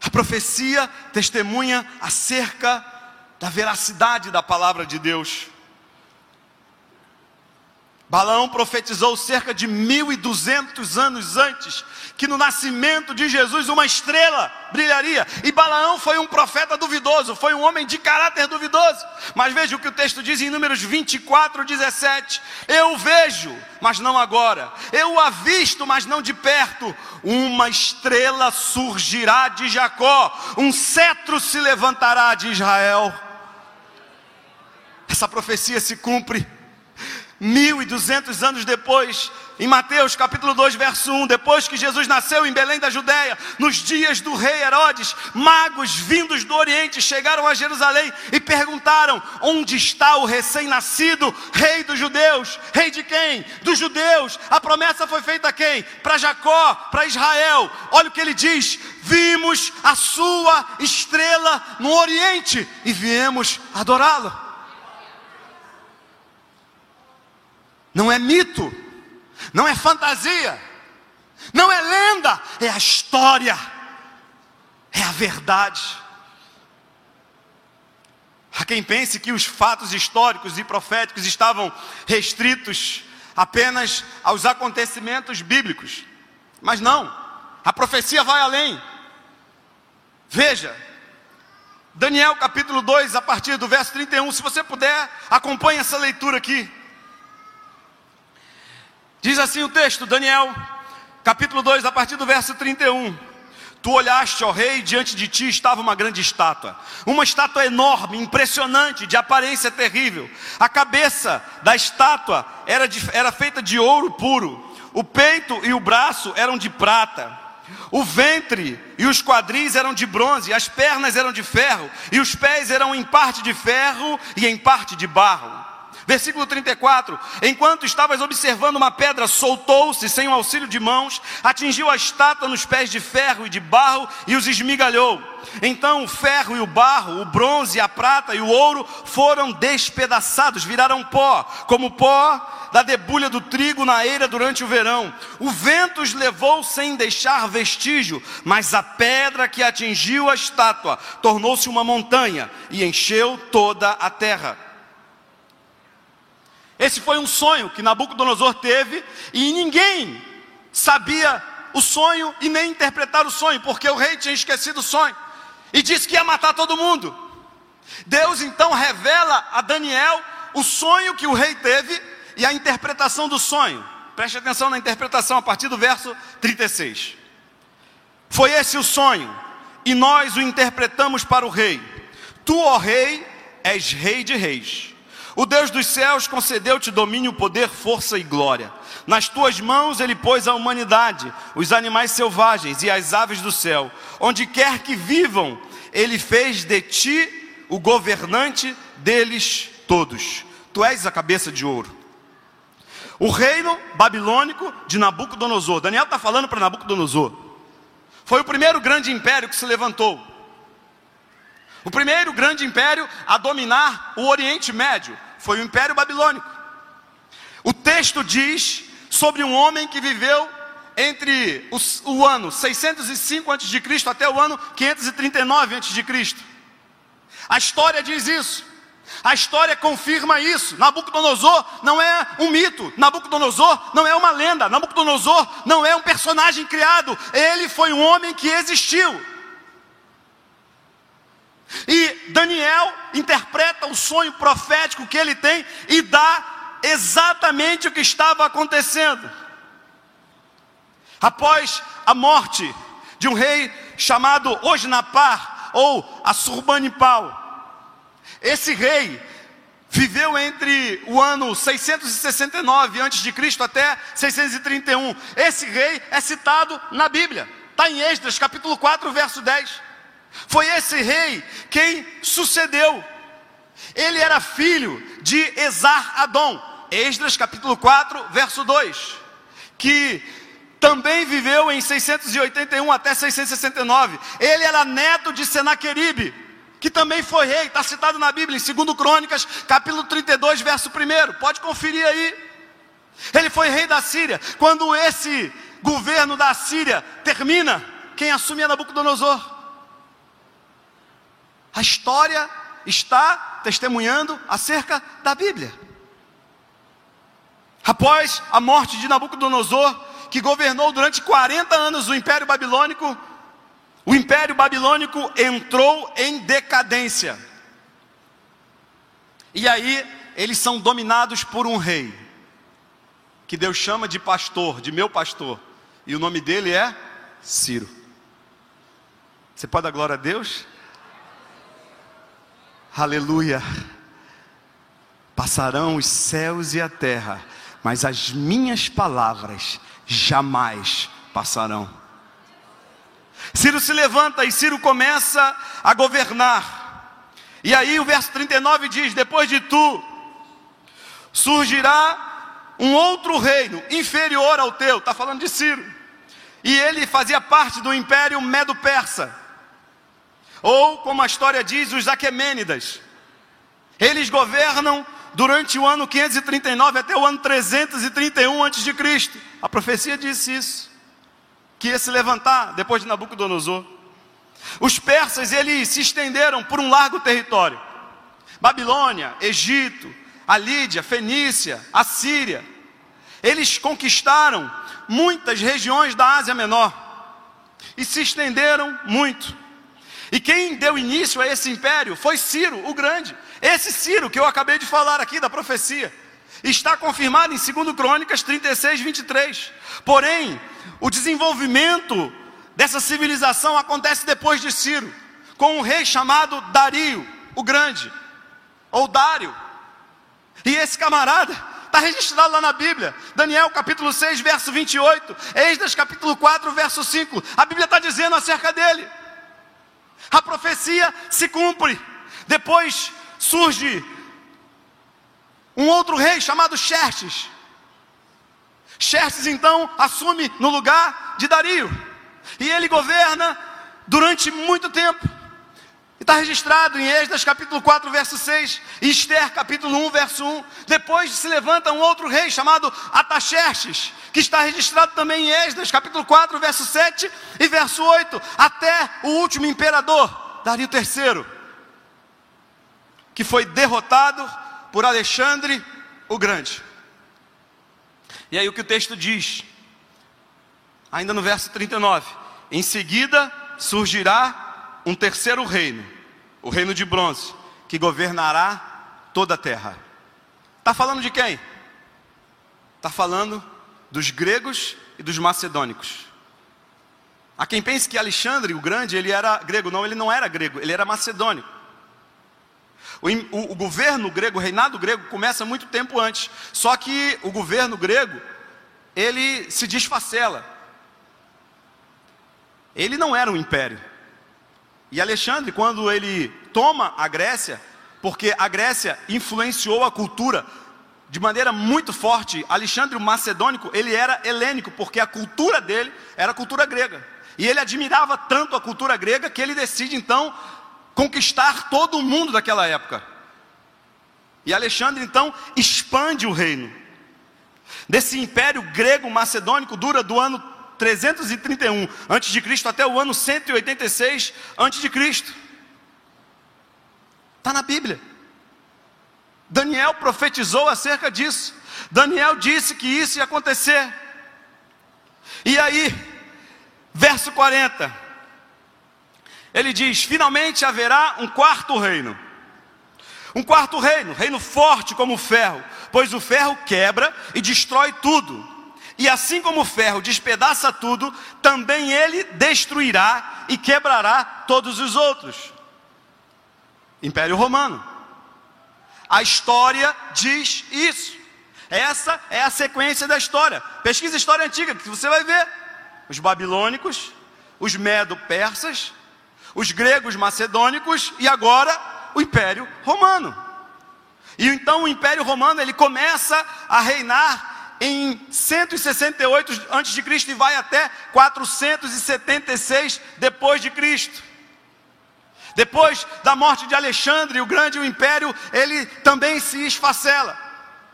A profecia testemunha acerca da veracidade da palavra de Deus. Balaão profetizou cerca de 1200 anos antes que no nascimento de Jesus uma estrela brilharia. E Balaão foi um profeta duvidoso, foi um homem de caráter duvidoso. Mas veja o que o texto diz em Números 24, 17: Eu vejo, mas não agora. Eu avisto, mas não de perto. Uma estrela surgirá de Jacó, um cetro se levantará de Israel. Essa profecia se cumpre 1200 anos depois, em Mateus capítulo 2, verso 1, depois que Jesus nasceu em Belém da Judéia, nos dias do rei Herodes, magos vindos do Oriente chegaram a Jerusalém e perguntaram: Onde está o recém-nascido rei dos judeus? Rei de quem? Dos judeus. A promessa foi feita a quem? Para Jacó, para Israel. Olha o que ele diz: Vimos a sua estrela no Oriente e viemos adorá-lo. Não é mito, não é fantasia, não é lenda, é a história, é a verdade. Há quem pense que os fatos históricos e proféticos estavam restritos apenas aos acontecimentos bíblicos, mas não, a profecia vai além. Veja, Daniel capítulo 2, a partir do verso 31, se você puder, acompanhe essa leitura aqui. Diz assim o texto, Daniel, capítulo 2, a partir do verso 31. Tu olhaste, ó rei, diante de ti estava uma grande estátua, uma estátua enorme, impressionante, de aparência terrível. A cabeça da estátua era, de, era feita de ouro puro, o peito e o braço eram de prata, o ventre e os quadris eram de bronze, as pernas eram de ferro, e os pés eram em parte de ferro e em parte de barro. Versículo 34: Enquanto estavas observando uma pedra, soltou-se sem o auxílio de mãos, atingiu a estátua nos pés de ferro e de barro e os esmigalhou. Então o ferro e o barro, o bronze, a prata e o ouro foram despedaçados, viraram pó, como pó da debulha do trigo na eira durante o verão. O vento os levou sem deixar vestígio, mas a pedra que atingiu a estátua tornou-se uma montanha e encheu toda a terra. Esse foi um sonho que Nabucodonosor teve e ninguém sabia o sonho e nem interpretar o sonho, porque o rei tinha esquecido o sonho. e disse que ia matar todo mundo. Deus então revela a Daniel o sonho que o rei teve e a interpretação do sonho. Preste atenção na interpretação a partir do verso 36. Foi esse o sonho, e nós o interpretamos para o rei. Tu, ó rei, és rei de reis. O Deus dos céus concedeu-te domínio, poder, força e glória. Nas tuas mãos ele pôs a humanidade, os animais selvagens e as aves do céu. Onde quer que vivam, ele fez de ti o governante deles todos. Tu és a cabeça de ouro. O reino babilônico de Nabucodonosor. Daniel está falando para Nabucodonosor. Foi o primeiro grande império que se levantou. O primeiro grande império a dominar o Oriente Médio foi o Império Babilônico. O texto diz sobre um homem que viveu entre o ano 605 a.C. até o ano 539 a.C. A história diz isso. A história confirma isso. Nabucodonosor não é um mito, Nabucodonosor não é uma lenda, Nabucodonosor não é um personagem criado, ele foi um homem que existiu. Daniel interpreta o sonho profético que ele tem e dá exatamente o que estava acontecendo. Após a morte de um rei chamado Osnapar ou Assurbanipal, esse rei viveu entre o ano 669 a.C. até 631. Esse rei é citado na Bíblia, está em Esdras capítulo 4, verso 10. Foi esse rei quem sucedeu. Ele era filho de Esar-Adom, Esdras capítulo 4, verso 2, que também viveu em 681 até 669. Ele era neto de Senaqueribe, que também foi rei, está citado na Bíblia, em 2 Crônicas, capítulo 32, verso 1. Pode conferir aí. Ele foi rei da Síria. Quando esse governo da Síria termina, quem assume é Nabucodonosor. A história está testemunhando acerca da Bíblia. Após a morte de Nabucodonosor, que governou durante 40 anos o Império Babilônico, o Império Babilônico entrou em decadência. E aí eles são dominados por um rei, que Deus chama de pastor, de meu pastor, e o nome dele é Ciro. Você pode dar glória a Deus? Aleluia. Passarão os céus e a terra, mas as minhas palavras jamais passarão. Ciro se levanta e Ciro começa a governar. E aí o verso 39 diz: Depois de tu surgirá um outro reino inferior ao teu. Está falando de Ciro. E ele fazia parte do império medo-persa. Ou, como a história diz, os Aquemênidas. Eles governam durante o ano 539 até o ano 331 a.C. A profecia disse isso. Que ia se levantar depois de Nabucodonosor. Os persas, eles se estenderam por um largo território. Babilônia, Egito, a Lídia, Fenícia, a Síria. Eles conquistaram muitas regiões da Ásia Menor e se estenderam muito. E quem deu início a esse império foi Ciro, o Grande. Esse Ciro que eu acabei de falar aqui da profecia. Está confirmado em 2 Crônicas 36, 23. Porém, o desenvolvimento dessa civilização acontece depois de Ciro, com um rei chamado Dario, o Grande, ou Dário. E esse camarada está registrado lá na Bíblia, Daniel capítulo 6, verso 28, Esdras capítulo 4, verso 5. A Bíblia está dizendo acerca dele. A profecia se cumpre. Depois surge um outro rei chamado Xerxes. Xerxes então assume no lugar de Dario. E ele governa durante muito tempo. Está registrado em Esdras capítulo 4, verso 6, e Esther capítulo 1, verso 1. Depois se levanta um outro rei chamado Ataxerxes, que está registrado também em Esdras capítulo 4, verso 7 e verso 8, até o último imperador, Dario III, que foi derrotado por Alexandre o Grande. E aí o que o texto diz? Ainda no verso 39, em seguida surgirá um terceiro reino, o reino de bronze, que governará toda a terra. Está falando de quem? Está falando dos gregos e dos macedônicos. Há quem pense que Alexandre o Grande ele era grego, não, ele não era grego, ele era macedônico. O, o, o, governo grego, o reinado grego começa muito tempo antes. Só que o governo grego ele se desfacela. Ele não era um império. E Alexandre, quando ele toma a Grécia, porque a Grécia influenciou a cultura de maneira muito forte, Alexandre o Macedônico, ele era helênico, porque a cultura dele era a cultura grega. E ele admirava tanto a cultura grega que ele decide então conquistar todo o mundo daquela época. E Alexandre então expande o reino. Desse império grego macedônico dura do ano 331 antes de Cristo até o ano 186 antes de Cristo. Está na Bíblia. Daniel profetizou acerca disso. Daniel disse que isso ia acontecer. E aí, verso 40, ele diz: finalmente haverá um quarto reino. Um quarto reino, reino forte como o ferro, pois o ferro quebra e destrói tudo. E assim como o ferro despedaça tudo, também ele destruirá e quebrará todos os outros. Império Romano. A história diz isso. Essa é a sequência da história. Pesquisa história antiga, que você vai ver. Os babilônicos, os medo-persas, os gregos macedônicos e agora o Império Romano. E então o Império Romano ele começa a reinar em 168 a.C. e vai até 476 depois de Cristo. Depois da morte de Alexandre, o grande o império, ele também se esfacela.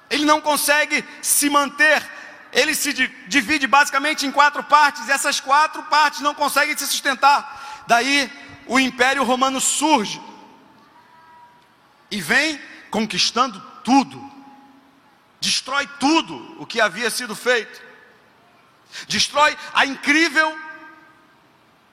Ele não consegue se manter. Ele se divide basicamente em quatro partes, e essas quatro partes não conseguem se sustentar. Daí o Império Romano surge e vem conquistando tudo, destrói tudo o que havia sido feito, destrói a incrível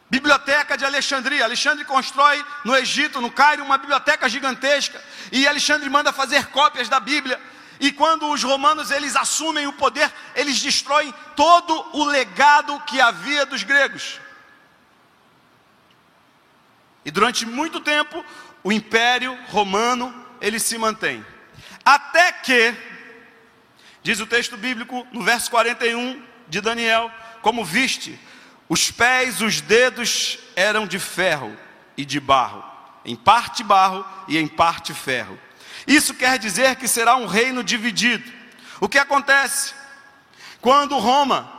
biblioteca de Alexandria. Alexandre constrói no Egito, no Cairo, uma biblioteca gigantesca e Alexandre manda fazer cópias da Bíblia. E quando os romanos eles assumem o poder, eles destroem todo o legado que havia dos gregos. E durante muito tempo, o Império Romano ele se mantém. Até que, diz o texto bíblico no verso 41 de Daniel, como viste, os pés, os dedos eram de ferro e de barro, em parte barro e em parte ferro. Isso quer dizer que será um reino dividido. O que acontece? Quando Roma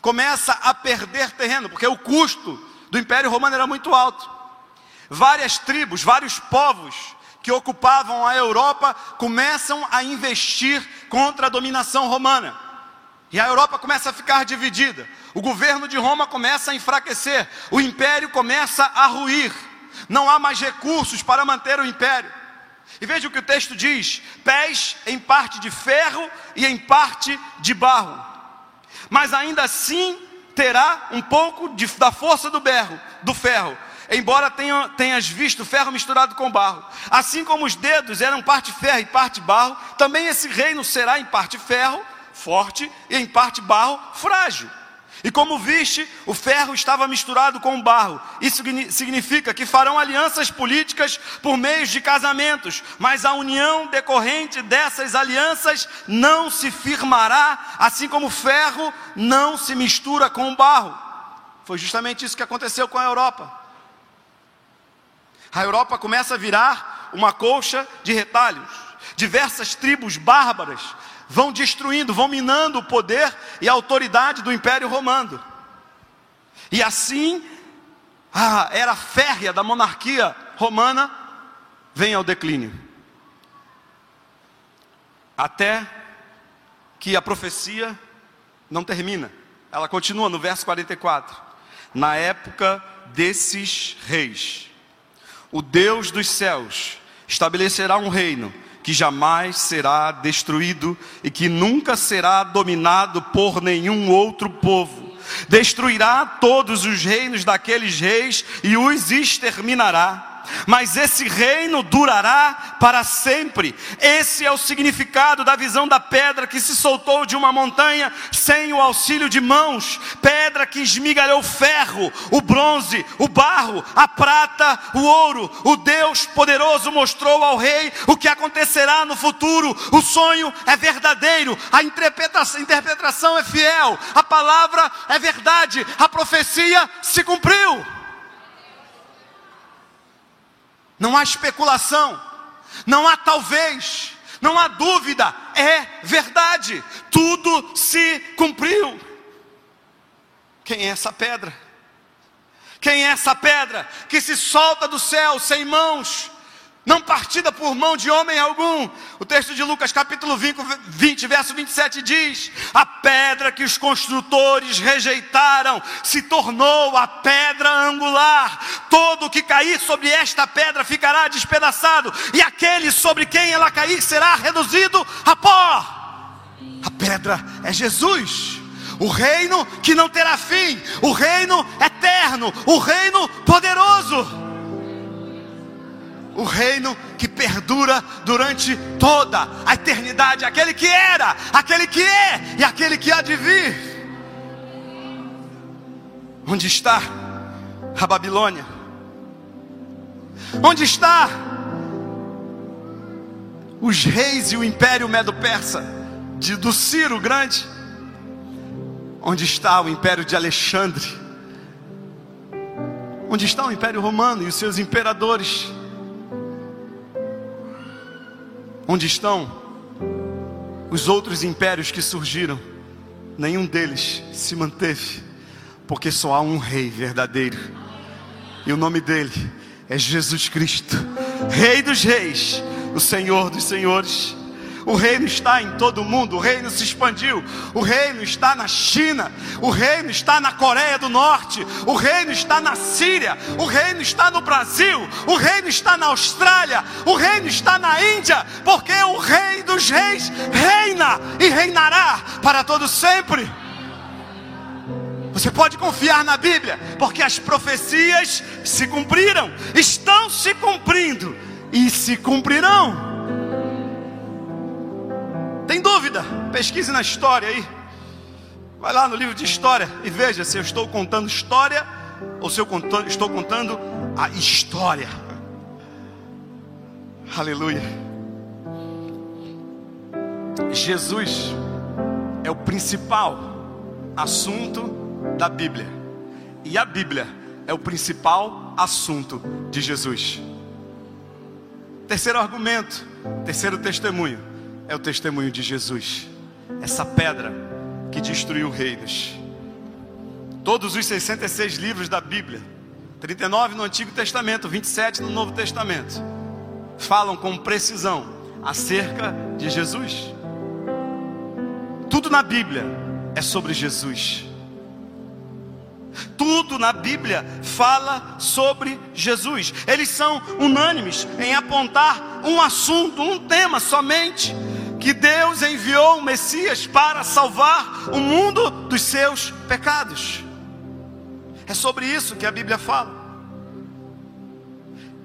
começa a perder terreno, porque o custo do Império Romano era muito alto várias tribos, vários povos que ocupavam a Europa começam a investir contra a dominação romana. E a Europa começa a ficar dividida. O governo de Roma começa a enfraquecer. O império começa a ruir. Não há mais recursos para manter o império. E veja o que o texto diz: pés em parte de ferro e em parte de barro. Mas ainda assim terá um pouco de, da força do berro, do ferro, embora tenha, tenhas visto ferro misturado com barro. Assim como os dedos eram parte ferro e parte barro, também esse reino será em parte ferro, forte, e em parte barro, frágil. E como viste, o ferro estava misturado com o barro. Isso significa que farão alianças políticas por meio de casamentos, mas a união decorrente dessas alianças não se firmará, assim como o ferro não se mistura com o barro. Foi justamente isso que aconteceu com a Europa. A Europa começa a virar uma colcha de retalhos. Diversas tribos bárbaras vão destruindo, vão minando o poder e a autoridade do Império Romano. E assim, a era férrea da monarquia romana vem ao declínio. Até que a profecia não termina. Ela continua no verso 44. Na época desses reis, o Deus dos céus estabelecerá um reino que jamais será destruído e que nunca será dominado por nenhum outro povo, destruirá todos os reinos daqueles reis e os exterminará mas esse reino durará para sempre. Esse é o significado da visão da pedra que se soltou de uma montanha sem o auxílio de mãos, pedra que esmigalhou o ferro, o bronze, o barro, a prata, o ouro. O Deus poderoso mostrou ao rei o que acontecerá no futuro. O sonho é verdadeiro, a interpretação, é fiel, a palavra é verdade, a profecia se cumpriu. Não há especulação, não há talvez, não há dúvida, é verdade, tudo se cumpriu. Quem é essa pedra? Quem é essa pedra que se solta do céu sem mãos, não partida por mão de homem algum. O texto de Lucas, capítulo 20, verso 27 diz: A pedra que os construtores rejeitaram se tornou a pedra angular. Todo que cair sobre esta pedra ficará despedaçado, e aquele sobre quem ela cair será reduzido a pó. A pedra é Jesus. O reino que não terá fim, o reino eterno, o reino poderoso o reino que perdura durante toda a eternidade, aquele que era, aquele que é e aquele que há de vir. Onde está a Babilônia? Onde está os reis e o império medo-persa do Ciro Grande? Onde está o império de Alexandre? Onde está o império romano e os seus imperadores? Onde estão os outros impérios que surgiram? Nenhum deles se manteve, porque só há um rei verdadeiro, e o nome dele é Jesus Cristo, Rei dos Reis, o Senhor dos Senhores. O reino está em todo o mundo, o reino se expandiu. O reino está na China, o reino está na Coreia do Norte, o reino está na Síria, o reino está no Brasil, o reino está na Austrália, o reino está na Índia, porque o rei dos reis reina e reinará para todo sempre. Você pode confiar na Bíblia, porque as profecias se cumpriram, estão se cumprindo e se cumprirão. Tem dúvida? Pesquise na história aí. Vai lá no livro de história e veja se eu estou contando história ou se eu estou contando a história. Aleluia. Jesus é o principal assunto da Bíblia. E a Bíblia é o principal assunto de Jesus. Terceiro argumento, terceiro testemunho é o testemunho de Jesus, essa pedra que destruiu reinos. Todos os 66 livros da Bíblia, 39 no Antigo Testamento, 27 no Novo Testamento, falam com precisão acerca de Jesus. Tudo na Bíblia é sobre Jesus. Tudo na Bíblia fala sobre Jesus. Eles são unânimes em apontar um assunto, um tema somente que Deus enviou o Messias para salvar o mundo dos seus pecados. É sobre isso que a Bíblia fala.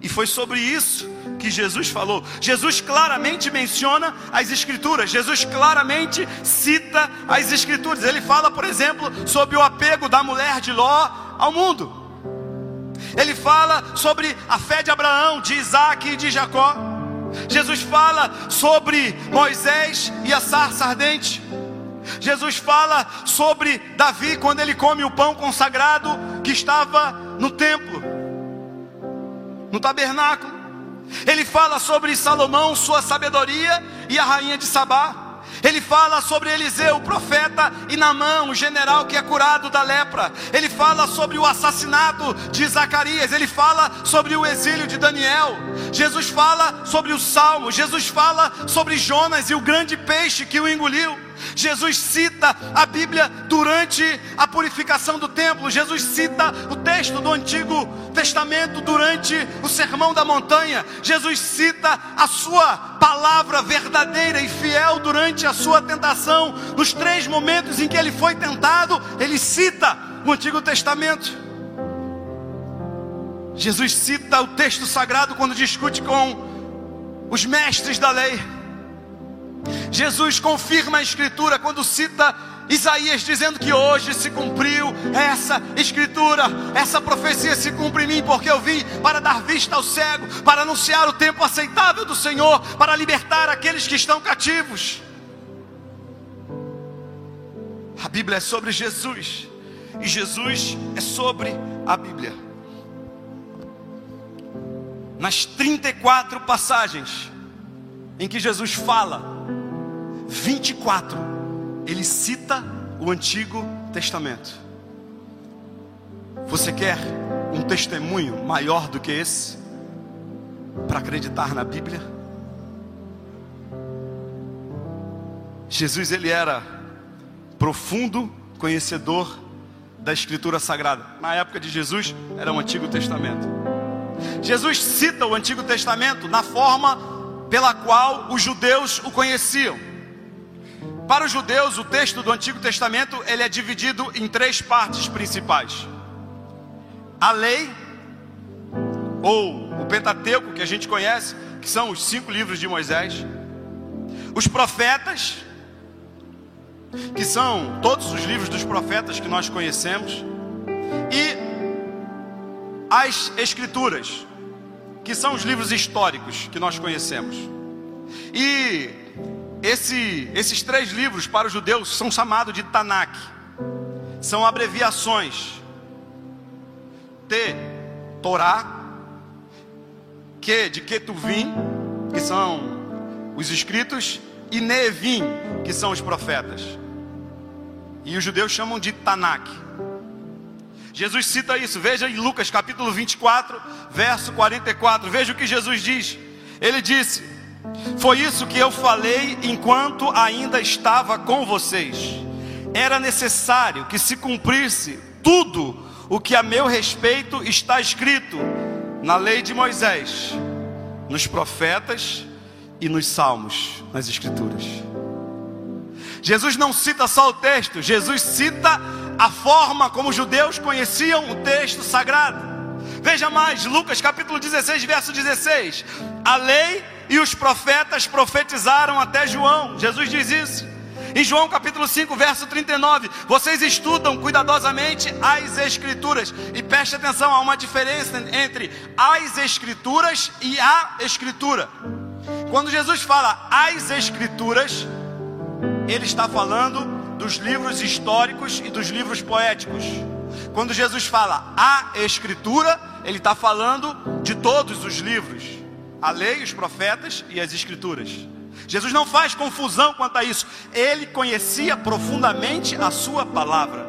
E foi sobre isso que Jesus falou. Jesus claramente menciona as Escrituras, Jesus claramente cita as Escrituras. Ele fala, por exemplo, sobre o apego da mulher de Ló ao mundo. Ele fala sobre a fé de Abraão, de Isaac e de Jacó. Jesus fala sobre Moisés e a sarça ardente. Jesus fala sobre Davi quando ele come o pão consagrado que estava no templo, no tabernáculo. Ele fala sobre Salomão, sua sabedoria e a rainha de Sabá. Ele fala sobre Eliseu, o profeta, e Namã, o general que é curado da lepra. Ele fala sobre o assassinato de Zacarias. Ele fala sobre o exílio de Daniel. Jesus fala sobre o salmo. Jesus fala sobre Jonas e o grande peixe que o engoliu. Jesus cita a Bíblia durante a purificação do templo. Jesus cita o texto do Antigo Testamento durante o Sermão da Montanha. Jesus cita a sua palavra verdadeira e fiel durante a sua tentação. Nos três momentos em que ele foi tentado, ele cita o Antigo Testamento. Jesus cita o texto sagrado quando discute com os mestres da lei. Jesus confirma a Escritura quando cita Isaías dizendo que hoje se cumpriu essa Escritura, essa profecia se cumpre em mim, porque eu vim para dar vista ao cego, para anunciar o tempo aceitável do Senhor, para libertar aqueles que estão cativos. A Bíblia é sobre Jesus, e Jesus é sobre a Bíblia. Nas 34 passagens em que Jesus fala 24, ele cita o Antigo Testamento. Você quer um testemunho maior do que esse para acreditar na Bíblia? Jesus ele era profundo conhecedor da Escritura Sagrada. Na época de Jesus era o Antigo Testamento. Jesus cita o Antigo Testamento na forma pela qual os judeus o conheciam. Para os judeus, o texto do Antigo Testamento ele é dividido em três partes principais: a lei, ou o Pentateuco, que a gente conhece, que são os cinco livros de Moisés, os profetas, que são todos os livros dos profetas que nós conhecemos, e as Escrituras, que são os livros históricos que nós conhecemos. E esse, esses três livros para os judeus são chamados de Tanakh, são abreviações. T, Torá, Q de Ketuvim, que são os escritos, e Nevim, que são os profetas. E os judeus chamam de Tanakh. Jesus cita isso, veja em Lucas capítulo 24, verso 44, veja o que Jesus diz. Ele disse: foi isso que eu falei enquanto ainda estava com vocês. Era necessário que se cumprisse tudo o que a meu respeito está escrito na lei de Moisés, nos profetas e nos salmos, nas escrituras. Jesus não cita só o texto, Jesus cita a forma como os judeus conheciam o texto sagrado. Veja mais, Lucas capítulo 16, verso 16. A lei e os profetas profetizaram até João. Jesus diz isso. Em João capítulo 5, verso 39, vocês estudam cuidadosamente as escrituras. E preste atenção, há uma diferença entre as escrituras e a escritura. Quando Jesus fala as escrituras, ele está falando dos livros históricos e dos livros poéticos. Quando Jesus fala a escritura, ele está falando de todos os livros a lei, os profetas e as escrituras. Jesus não faz confusão quanto a isso. Ele conhecia profundamente a sua palavra.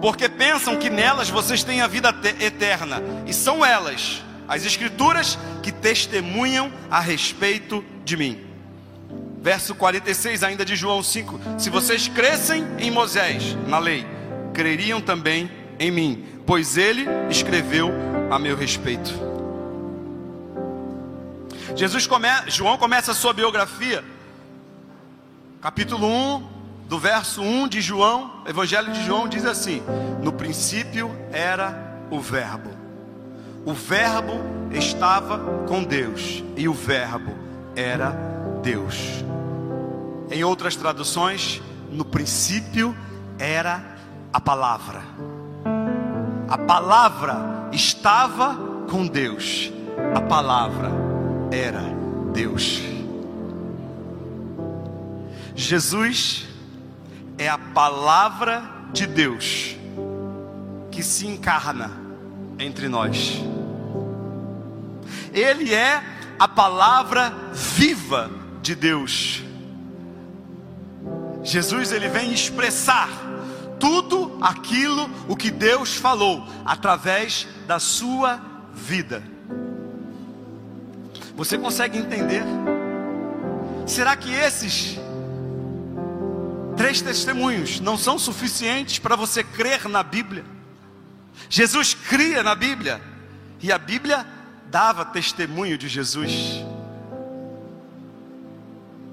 Porque pensam que nelas vocês têm a vida eterna, e são elas, as escrituras, que testemunham a respeito de mim. Verso 46 ainda de João 5: Se vocês crescem em Moisés, na lei, creriam também em mim, pois ele escreveu a meu respeito. Jesus come, João começa a sua biografia, capítulo 1, do verso 1 de João, Evangelho de João diz assim: No princípio era o Verbo, o Verbo estava com Deus, e o Verbo era Deus. Em outras traduções, no princípio era a palavra, a palavra estava com Deus, a palavra era Deus. Jesus é a palavra de Deus que se encarna entre nós. Ele é a palavra viva de Deus. Jesus ele vem expressar tudo aquilo o que Deus falou através da sua vida. Você consegue entender? Será que esses Três testemunhos não são suficientes para você crer na Bíblia. Jesus cria na Bíblia e a Bíblia dava testemunho de Jesus.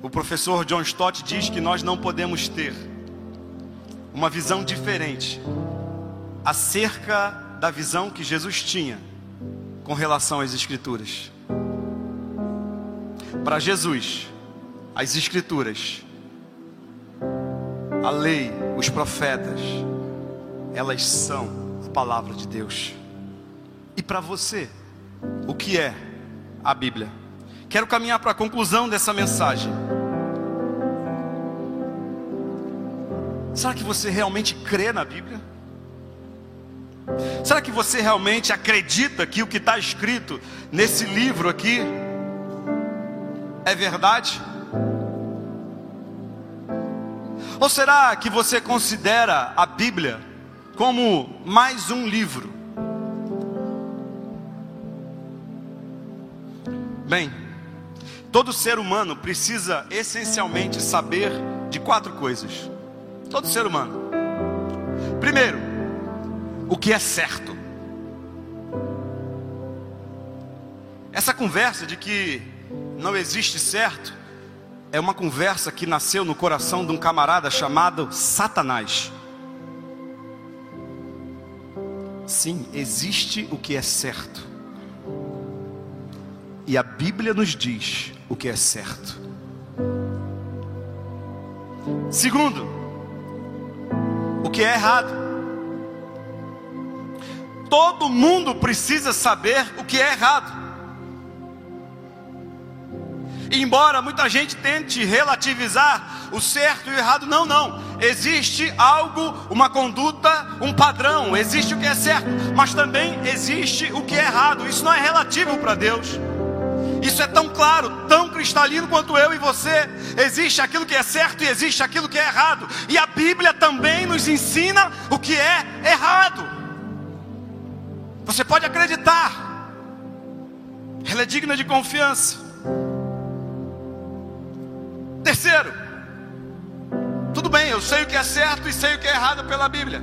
O professor John Stott diz que nós não podemos ter uma visão diferente acerca da visão que Jesus tinha com relação às Escrituras. Para Jesus, as Escrituras, a lei, os profetas, elas são a palavra de Deus. E para você, o que é a Bíblia? Quero caminhar para a conclusão dessa mensagem. Será que você realmente crê na Bíblia? Será que você realmente acredita que o que está escrito nesse livro aqui é verdade? Ou será que você considera a Bíblia como mais um livro? Bem, todo ser humano precisa essencialmente saber de quatro coisas. Todo ser humano. Primeiro, o que é certo. Essa conversa de que não existe certo é uma conversa que nasceu no coração de um camarada chamado Satanás. Sim, existe o que é certo. E a Bíblia nos diz o que é certo. Segundo, que é errado. Todo mundo precisa saber o que é errado. Embora muita gente tente relativizar o certo e o errado, não, não. Existe algo, uma conduta, um padrão. Existe o que é certo, mas também existe o que é errado. Isso não é relativo para Deus. Isso é tão claro, tão cristalino quanto eu e você. Existe aquilo que é certo e existe aquilo que é errado. E a Bíblia também nos ensina o que é errado. Você pode acreditar, ela é digna de confiança. Terceiro, tudo bem, eu sei o que é certo e sei o que é errado pela Bíblia,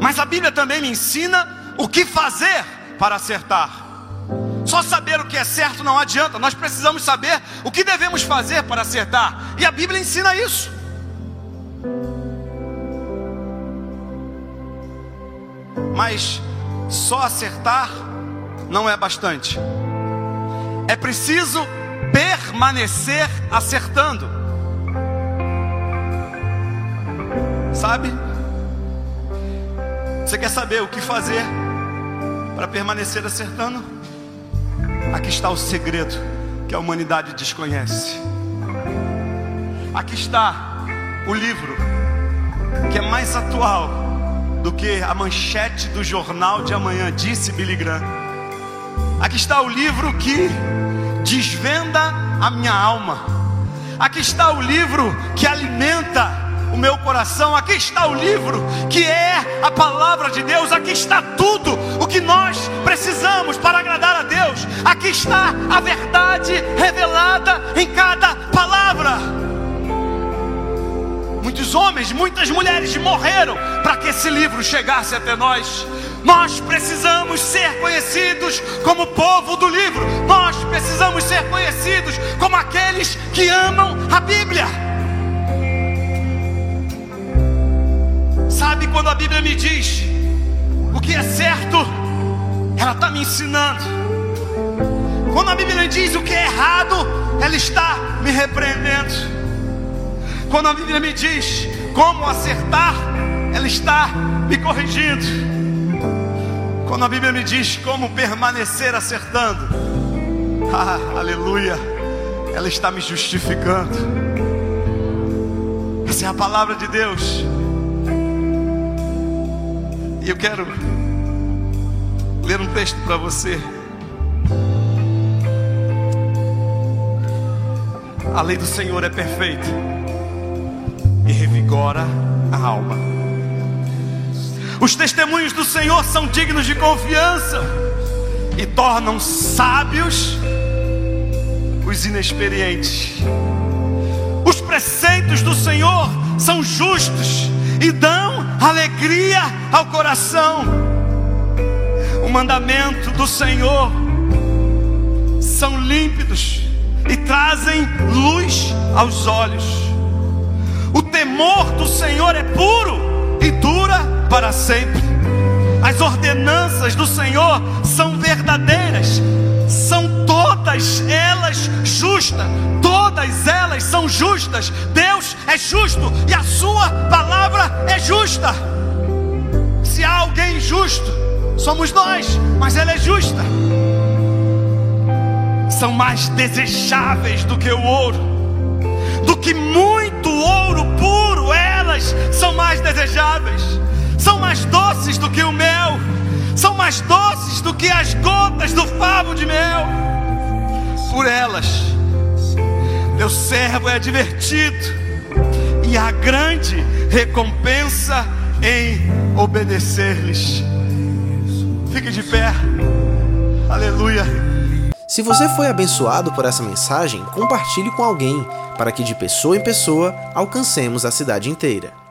mas a Bíblia também me ensina o que fazer para acertar. Só saber o que é certo não adianta, nós precisamos saber o que devemos fazer para acertar, e a Bíblia ensina isso. Mas só acertar não é bastante, é preciso permanecer acertando. Sabe? Você quer saber o que fazer para permanecer acertando? Aqui está o segredo que a humanidade desconhece. Aqui está o livro que é mais atual do que a manchete do jornal de amanhã, disse Billy Graham. Aqui está o livro que desvenda a minha alma. Aqui está o livro que alimenta o meu coração. Aqui está o livro que é a palavra de Deus. Aqui está tudo o que nós precisamos para agradar a Deus. Aqui está a verdade revelada em cada palavra. Muitos homens, muitas mulheres morreram para que esse livro chegasse até nós. Nós precisamos ser conhecidos como povo do livro. Nós precisamos ser conhecidos como aqueles que amam a Bíblia. Sabe quando a Bíblia me diz o que é certo, ela está me ensinando. Quando a Bíblia diz o que é errado, ela está me repreendendo. Quando a Bíblia me diz como acertar, ela está me corrigindo. Quando a Bíblia me diz como permanecer acertando, ah, aleluia, ela está me justificando. Essa é a palavra de Deus. E eu quero ler um texto para você. A lei do Senhor é perfeita e revigora a alma. Os testemunhos do Senhor são dignos de confiança e tornam sábios os inexperientes. Os preceitos do Senhor são justos e dão alegria ao coração. O mandamento do Senhor são límpidos e trazem luz aos olhos. O temor do Senhor é puro e dura para sempre. As ordenanças do Senhor são verdadeiras, são todas elas justas, todas elas são justas. Deus é justo e a Sua palavra é justa. Se há alguém justo, somos nós, mas ela é justa. São mais desejáveis do que o ouro, do que muito ouro puro, elas são mais desejáveis, são mais doces do que o mel, são mais doces do que as gotas do favo de mel. Por elas, meu servo é divertido, e a grande recompensa em obedecer-lhes. Fique de pé, aleluia. Se você foi abençoado por essa mensagem, compartilhe com alguém, para que de pessoa em pessoa alcancemos a cidade inteira.